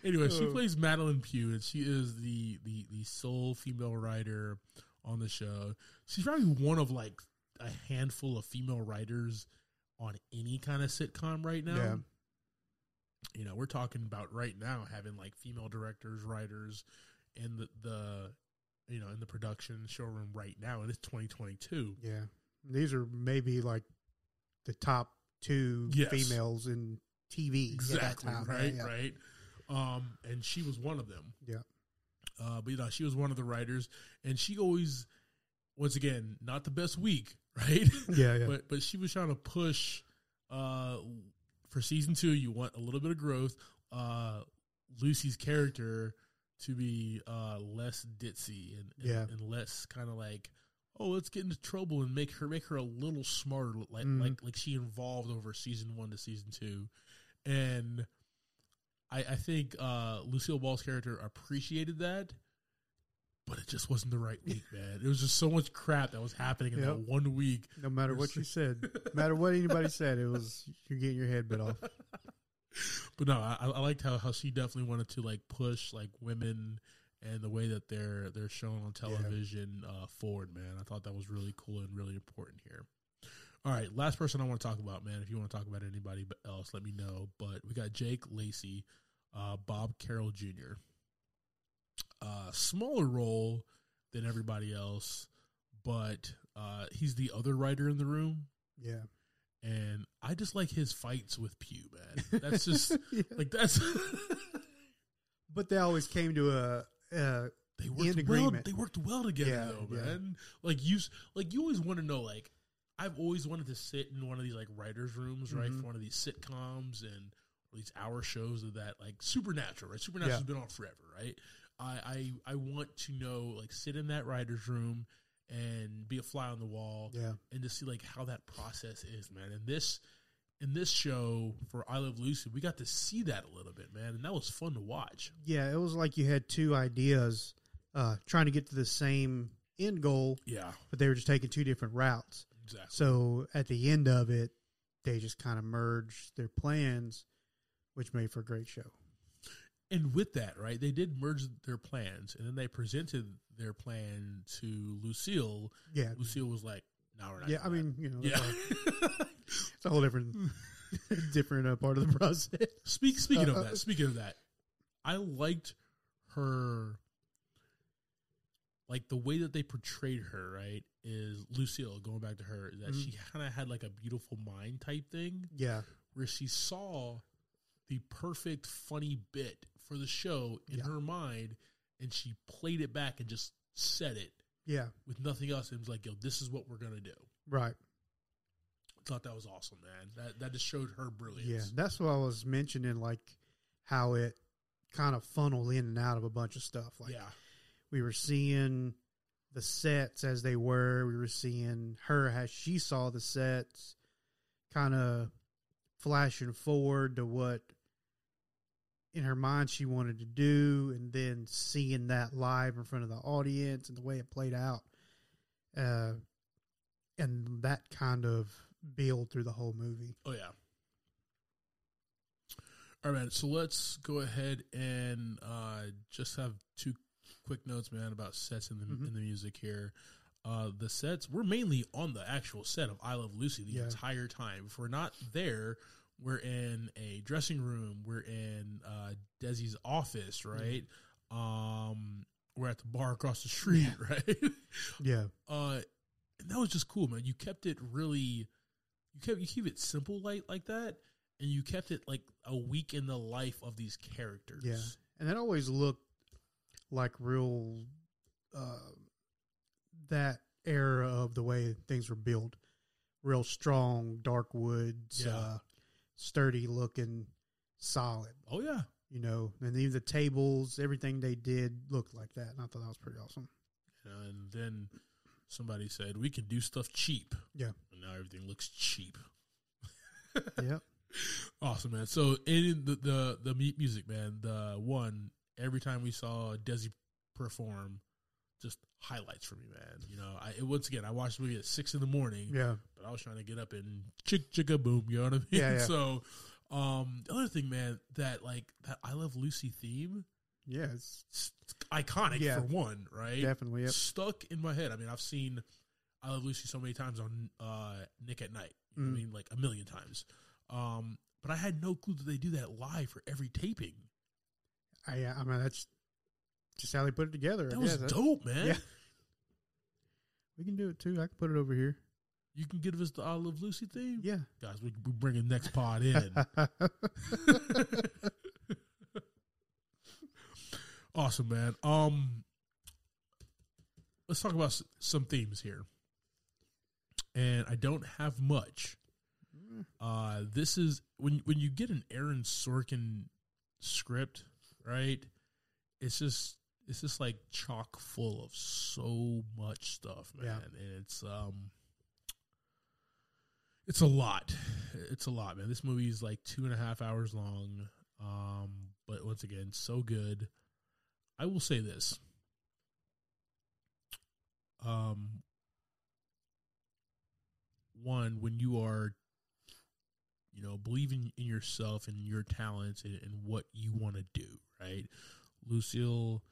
anyway, she Oh. plays Madelyn Pugh, and she is the the the sole female writer on the show. She's probably one of like a handful of female writers on any kind of sitcom right now. Yeah. You know, we're talking about right now having like female directors, writers and the, the you know in the production showroom right now, and it's 2022. Yeah, these are maybe like the top two Yes. females in TV. at that Exactly time. right, yeah. right. Um, and she was one of them. Yeah. Uh, but you know, she was one of the writers, and she always, once again, not the best week, right? Yeah, yeah. but but she was trying to push. Uh, for season two, you want a little bit of growth. Uh, Lucy's character to be uh less ditzy and and, Yeah. and less kind of like. Oh, let's get into trouble and make her make her a little smarter, like Mhm. like like she evolved over season one to season two, and I, I think uh, Lucille Ball's character appreciated that, but it just wasn't the right week, man. It was just so much crap that was happening in Yep. that one week. No matter what you said, no matter what anybody said, it was you're getting your head bit off. But no, I, I liked how, how she definitely wanted to like push like women and the way that they're they're shown on television uh, forward. Man, I thought that was really cool and really important here. All right, last person I want to talk about, man. If you want to talk about anybody else, let me know. But we got Jake Lacy, uh, Bob Carroll Jr. Uh, smaller role than everybody else, but uh, he's the other writer in the room Yeah, and I just like his fights with Pugh, man. That's just Yeah. like that's but they always came to a. Uh, they worked In well. They worked well together, Yeah, though, yeah. man. Like you, like you always want to know. Like I've always wanted to sit in one of these like writers' rooms, right, Mhm. for one of these sitcoms and these hour shows of that, like Supernatural, right? Supernatural's Yeah. been on forever, right? I, I I want to know, like, sit in that writers' room and be a fly on the wall, yeah, and to see like how that process is, man. And this in this show for I Love Lucy, we got to see that a little bit, man, and that was fun to watch. yeah. It was like you had two ideas uh, trying to get to the same end goal, Yeah, but they were just taking two different routes. exactly. So at the end of it, they just kind of merged their plans, which made for a great show. And with that, right, they did merge their plans, and then they presented their plan to Lucille. Yeah, Lucille was like, "No, we're not." yeah. I mean, you know, yeah. all- it's a whole different, different uh, part of the process. Speak, speaking of Uh, uh, that, speaking of that, I liked her, like the way that they portrayed her. Right, is Lucille going back to her that Mhm. she kind of had like a beautiful mind type thing. Yeah, where she saw the perfect funny bit for the show in Yeah. her mind and she played it back and just said it yeah, with nothing else and was like, yo, this is what we're gonna do. right. I thought that was awesome, man. That that just showed her brilliance. Yeah, that's what I was mentioning, like how it kind of funneled in and out of a bunch of stuff. Like yeah. we were seeing the sets as they were. We were seeing her as she saw the sets, kind of flashing forward to what in her mind she wanted to do, and then seeing that live in front of the audience and the way it played out. Uh, and that kind of build through the whole movie. Oh yeah. All right, man. So let's go ahead and uh, just have two quick notes, man, about sets in the Mhm. in the music here. Uh, the sets we're mainly on the actual set of I Love Lucy the Yeah. entire time. If we're not there, we're in a dressing room. We're in uh, Desi's office, right? Um, we're at the bar across the street, right? Yeah, uh and that was just cool man you kept it really you kept you keep it simple like like that and you kept it like a week in the life of these characters Yeah. and that always looked like real uh, that era of the way things were built real strong dark woods Yeah. uh, sturdy looking solid. Oh yeah. You know and even the tables everything they did looked like that and i thought that was pretty awesome. And then somebody said we can do stuff cheap. Yeah. And now everything looks cheap. Yep. Awesome man. So in the the the mu- music man the one every time we saw desi perform just highlights for me man you know i once again i watched the movie at six in the morning yeah but I was trying to get up and chick chicka boom, you know what I mean? Yeah, yeah. So, um, the other thing, man, that like that I love Lucy theme, yeah it's iconic Yeah. for one, right? definitely yep. Stuck in my head. I mean, I've seen I love Lucy so many times on uh Nick at Nite. You know I Mm. mean, like a million times. Um, but I had no clue that they do that live for every taping. I, I mean that's just how they put it together That was dope, man. Yeah. we can do it too i can put it over here You can give us the I love Lucy theme, yeah guys. We we bringing next pod in. awesome, man. Um, let's talk about some themes here, and I don't have much. Uh, this is when when you get an Aaron Sorkin script, right? It's just it's just like chock full of so much stuff, man, Yeah. and it's um. It's a lot. It's a lot, man. This movie is like two and a half hours long. Um, but once again, so good. I will say this. um, one when you are, you know, believing in yourself and your talents and, and what you want to do, right? Lucille,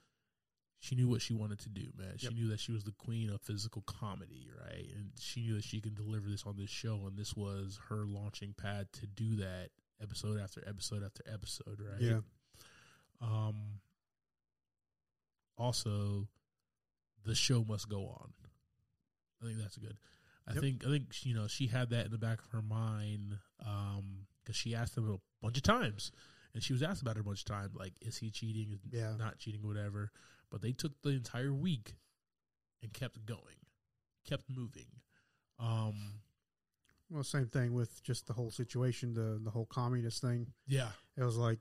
she knew what she wanted to do, man. She Yep. knew that she was the queen of physical comedy, right? And she knew that she could deliver this on this show, and this was her launching pad to do that episode after episode after episode, right? Yeah. Um. Also, the show must go on. I think that's good. I Yep. think I think you know she had that in the back of her mind because she asked him a bunch of times, and she was asked about it a bunch of times, like is he cheating, is Yeah. not cheating, whatever. But they took the entire week and kept going, kept moving. Um, Well, same thing with just the whole situation, the the whole communist thing. yeah, It was like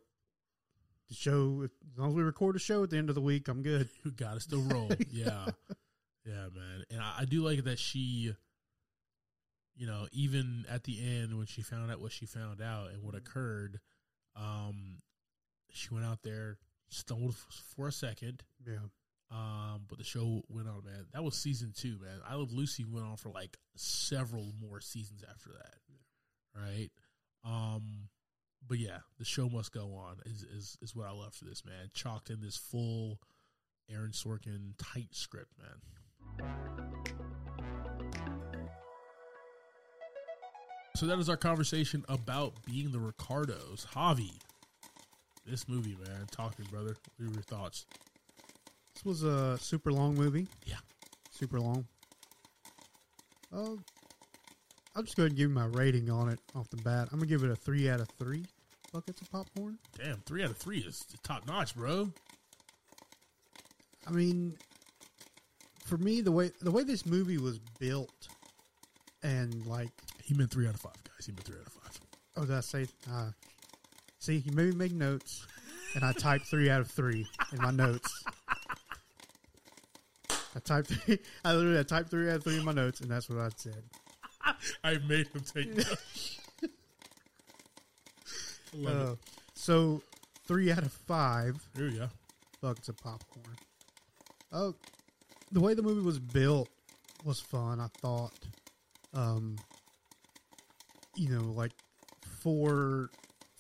the show. As long as we record a show at the end of the week, I'm good. who got to still roll. yeah, yeah, man. And I, I do like that she, you know, even at the end when she found out what she found out and what occurred, um, she went out there, stumbled f- for a second, Yeah. um, but the show went on, man. That was season two, man. I Love Lucy went on for like several more seasons after that, right? Um, but yeah, the show must go on. Is is is what I love for this man. Chalked in this full Aaron Sorkin tight script, man. So that is our conversation about being the Ricardos. Javi, this movie, man. Talk to me, brother. What are your thoughts? This was a super long movie. Yeah. Super long. Uh, I'll just go ahead and give you my rating on it off the bat. I'm gonna give it a three out of three buckets of popcorn. Damn, three out of three is top notch, bro. I mean, for me, the way the way this movie was built, and like, He meant three out of five, guys. He meant three out of five. oh, did I say? Uh, see, you made me make notes, and I typed three out of three in my notes. I typed three. I literally I typed three out of three in my notes, and that's what I said. I made him take notes. Uh, so three out of five Here we go. buckets of popcorn. Oh, the way the movie was built was fun. I thought, um, you know, like four,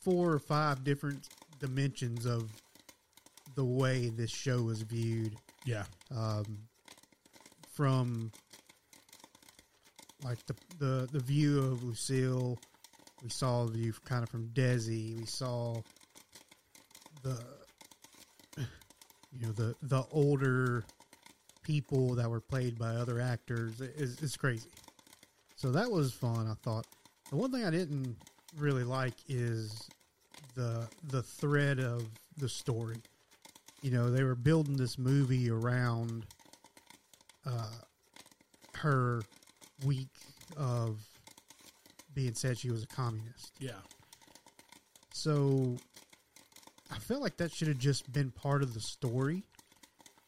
four or five different dimensions of the way this show was viewed. Yeah. Um, from like the the the view of Lucille, we saw the view kind of from Desi. We saw the you know the the older people that were played by other actors. It's, it's crazy. So that was fun. I thought the one thing I didn't really like is the the thread of the story. You know, they were building this movie around uh, her week of being said she was a communist. Yeah. So I felt like that should have just been part of the story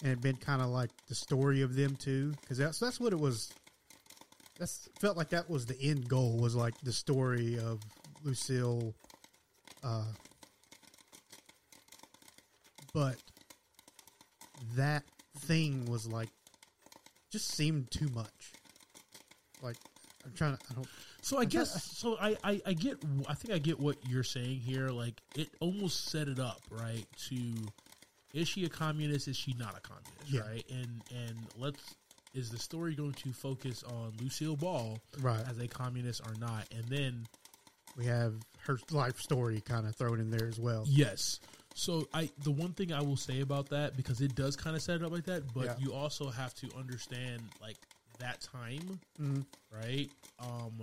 and it been kind of like the story of them too because that's that's what it was that's felt like that was the end goal was like the story of Lucille uh but that thing was like just seemed too much like I'm trying to I don't So I guess so. I, I I get. I think I get what you're saying here. Like it almost set it up right to. Is she a communist? Is she not a communist? Yeah. Right. And and let's. Is the story going to focus on Lucille Ball right as a communist or not? And then we have her life story kind of thrown in there as well Yes. So I the one thing I will say about that because it does kind of set it up like that, but Yeah. you also have to understand like that time, Mhm. right? Um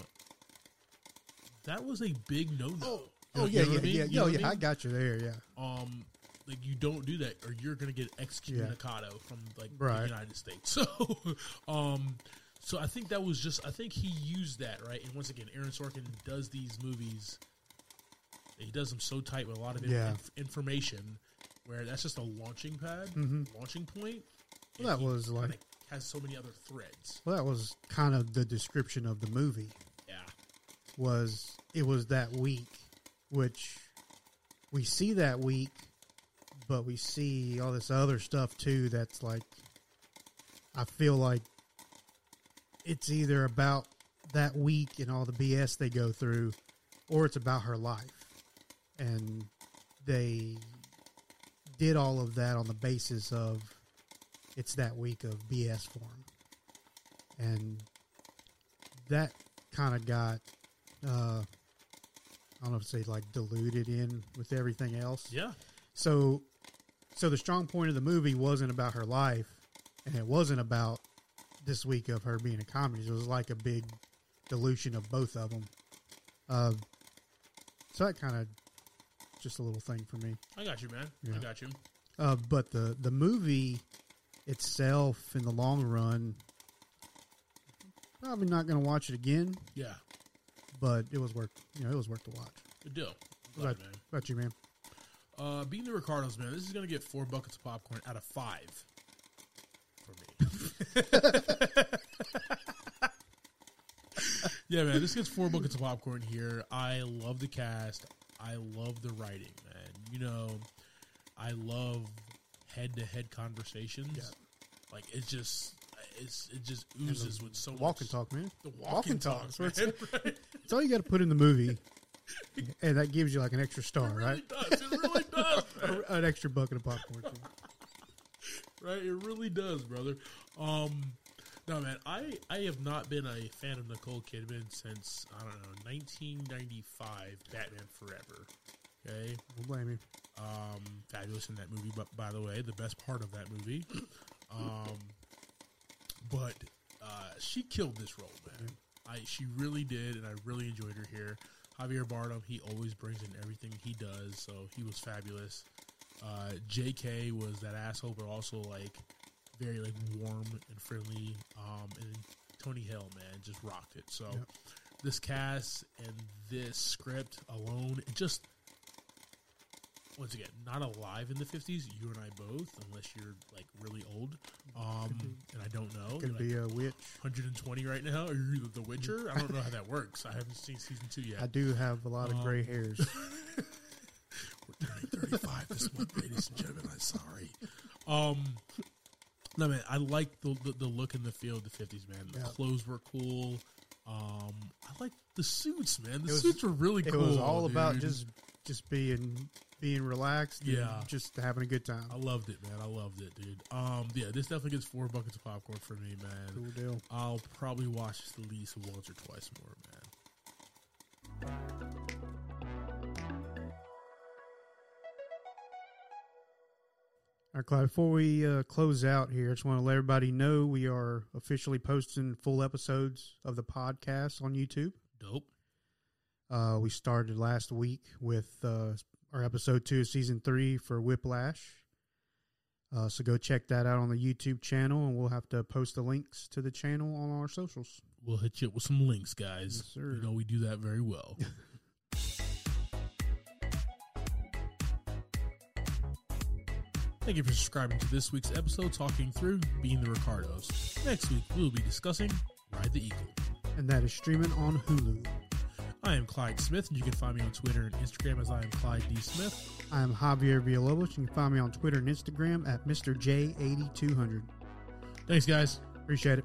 that was a big no no. Oh yeah, yeah, yeah, yeah. Oh, yeah. I got you there. Yeah, Um like you don't do that or you're gonna get excommunicado from like the United States. So um so I think that was just I think he used that, right? And once again, Aaron Sorkin does these movies he does them so tight with a lot of Yeah. inf- information where that's just a launching pad, Mhm. launching point. Well, that was like- has so many other threads. well, that was kind of the description of the movie. Yeah. Was it was that week, which we see that week, but we see all this other stuff too. That's like, I feel like it's either about that week and all the BS they go through, or it's about her life. And they did all of that on the basis of it's that week of BS for him. And that kind of got, uh, I don't know if say like diluted in with everything else. Yeah. So, so the strong point of the movie wasn't about her life, and it wasn't about this week of her being a comedy. It was like a big dilution of both of them. Uh, so that kind of just a little thing for me. I got you, man. I got you. Uh, but the the movie itself, in the long run, probably not going to watch it again. Yeah. But it was worth you know it was worth the watch. Good deal. About, it, man. what about you, man? Uh, being the Ricardos, man, this is gonna get four buckets of popcorn out of five for me. yeah, man, this gets four buckets of popcorn here. I love the cast. I love the writing, man. You know, I love head-to-head conversations. Yeah. Like it's just, it's it just oozes with so Walk and talk, man. The Walk walk and talk. talk, right? It's all you got to put in the movie, and that gives you like an extra star, It really right? does. It really does. An extra bucket of popcorn. Right? It really does, brother. Um, no, man, I I have not been a fan of Nicole Kidman since I don't know 1995 Batman Forever. Okay, Don't blame me. um, fabulous in that movie. But by the way, the best part of that movie, um, but uh, she killed this role, man. I she really did, and I really enjoyed her here. Javier Bardem, he always brings in everything he does, so he was fabulous. Uh, J.K. was that asshole, but also like very like warm and friendly. Um, and Tony Hale, man, just rocked it. So Yep. this cast and this script alone, it just once again not alive in the fifties. You and I both, unless you're like really old. Um, and I don't know. Could You're, be a witch. 120 right now. Are you the Witcher? I don't know how that works. I haven't seen season two yet. I do have a lot of Um, gray hairs. We're turning 35 this month, ladies and gentlemen. I'm sorry. Um, no man, I like the, the the look and the feel of the 50s, man. The Yeah. clothes were cool. Um, I like the suits, man. The was- suits were really cool. it was all about just just being being relaxed. and Yeah. just having a good time. I loved it, man. I loved it, dude. Um, yeah, this definitely gets four buckets of popcorn for me, man. Cool deal. I'll probably watch this at least once or twice more, man. All right, Clyde, before we uh, close out here, I just want to let everybody know we are officially posting full episodes of the podcast on YouTube. Dope. Uh, we started last week with uh, our episode two of season three for Whiplash. Uh, so go check that out on the YouTube channel, and we'll have to post the links to the channel on our socials. We'll hit you up with some links, guys. Yes. You know we do that very well. Thank you for subscribing to this week's episode talking through Being the Ricardos. Next week, we will be discussing Ride the Eagle. And that is streaming on Hulu. I am Clyde Smith, and you can find me on Twitter and Instagram as I am Clyde D. Smith. I am Javier Villalobos. You can find me on Twitter and Instagram at Mr. J8200. Thanks, guys. Appreciate it.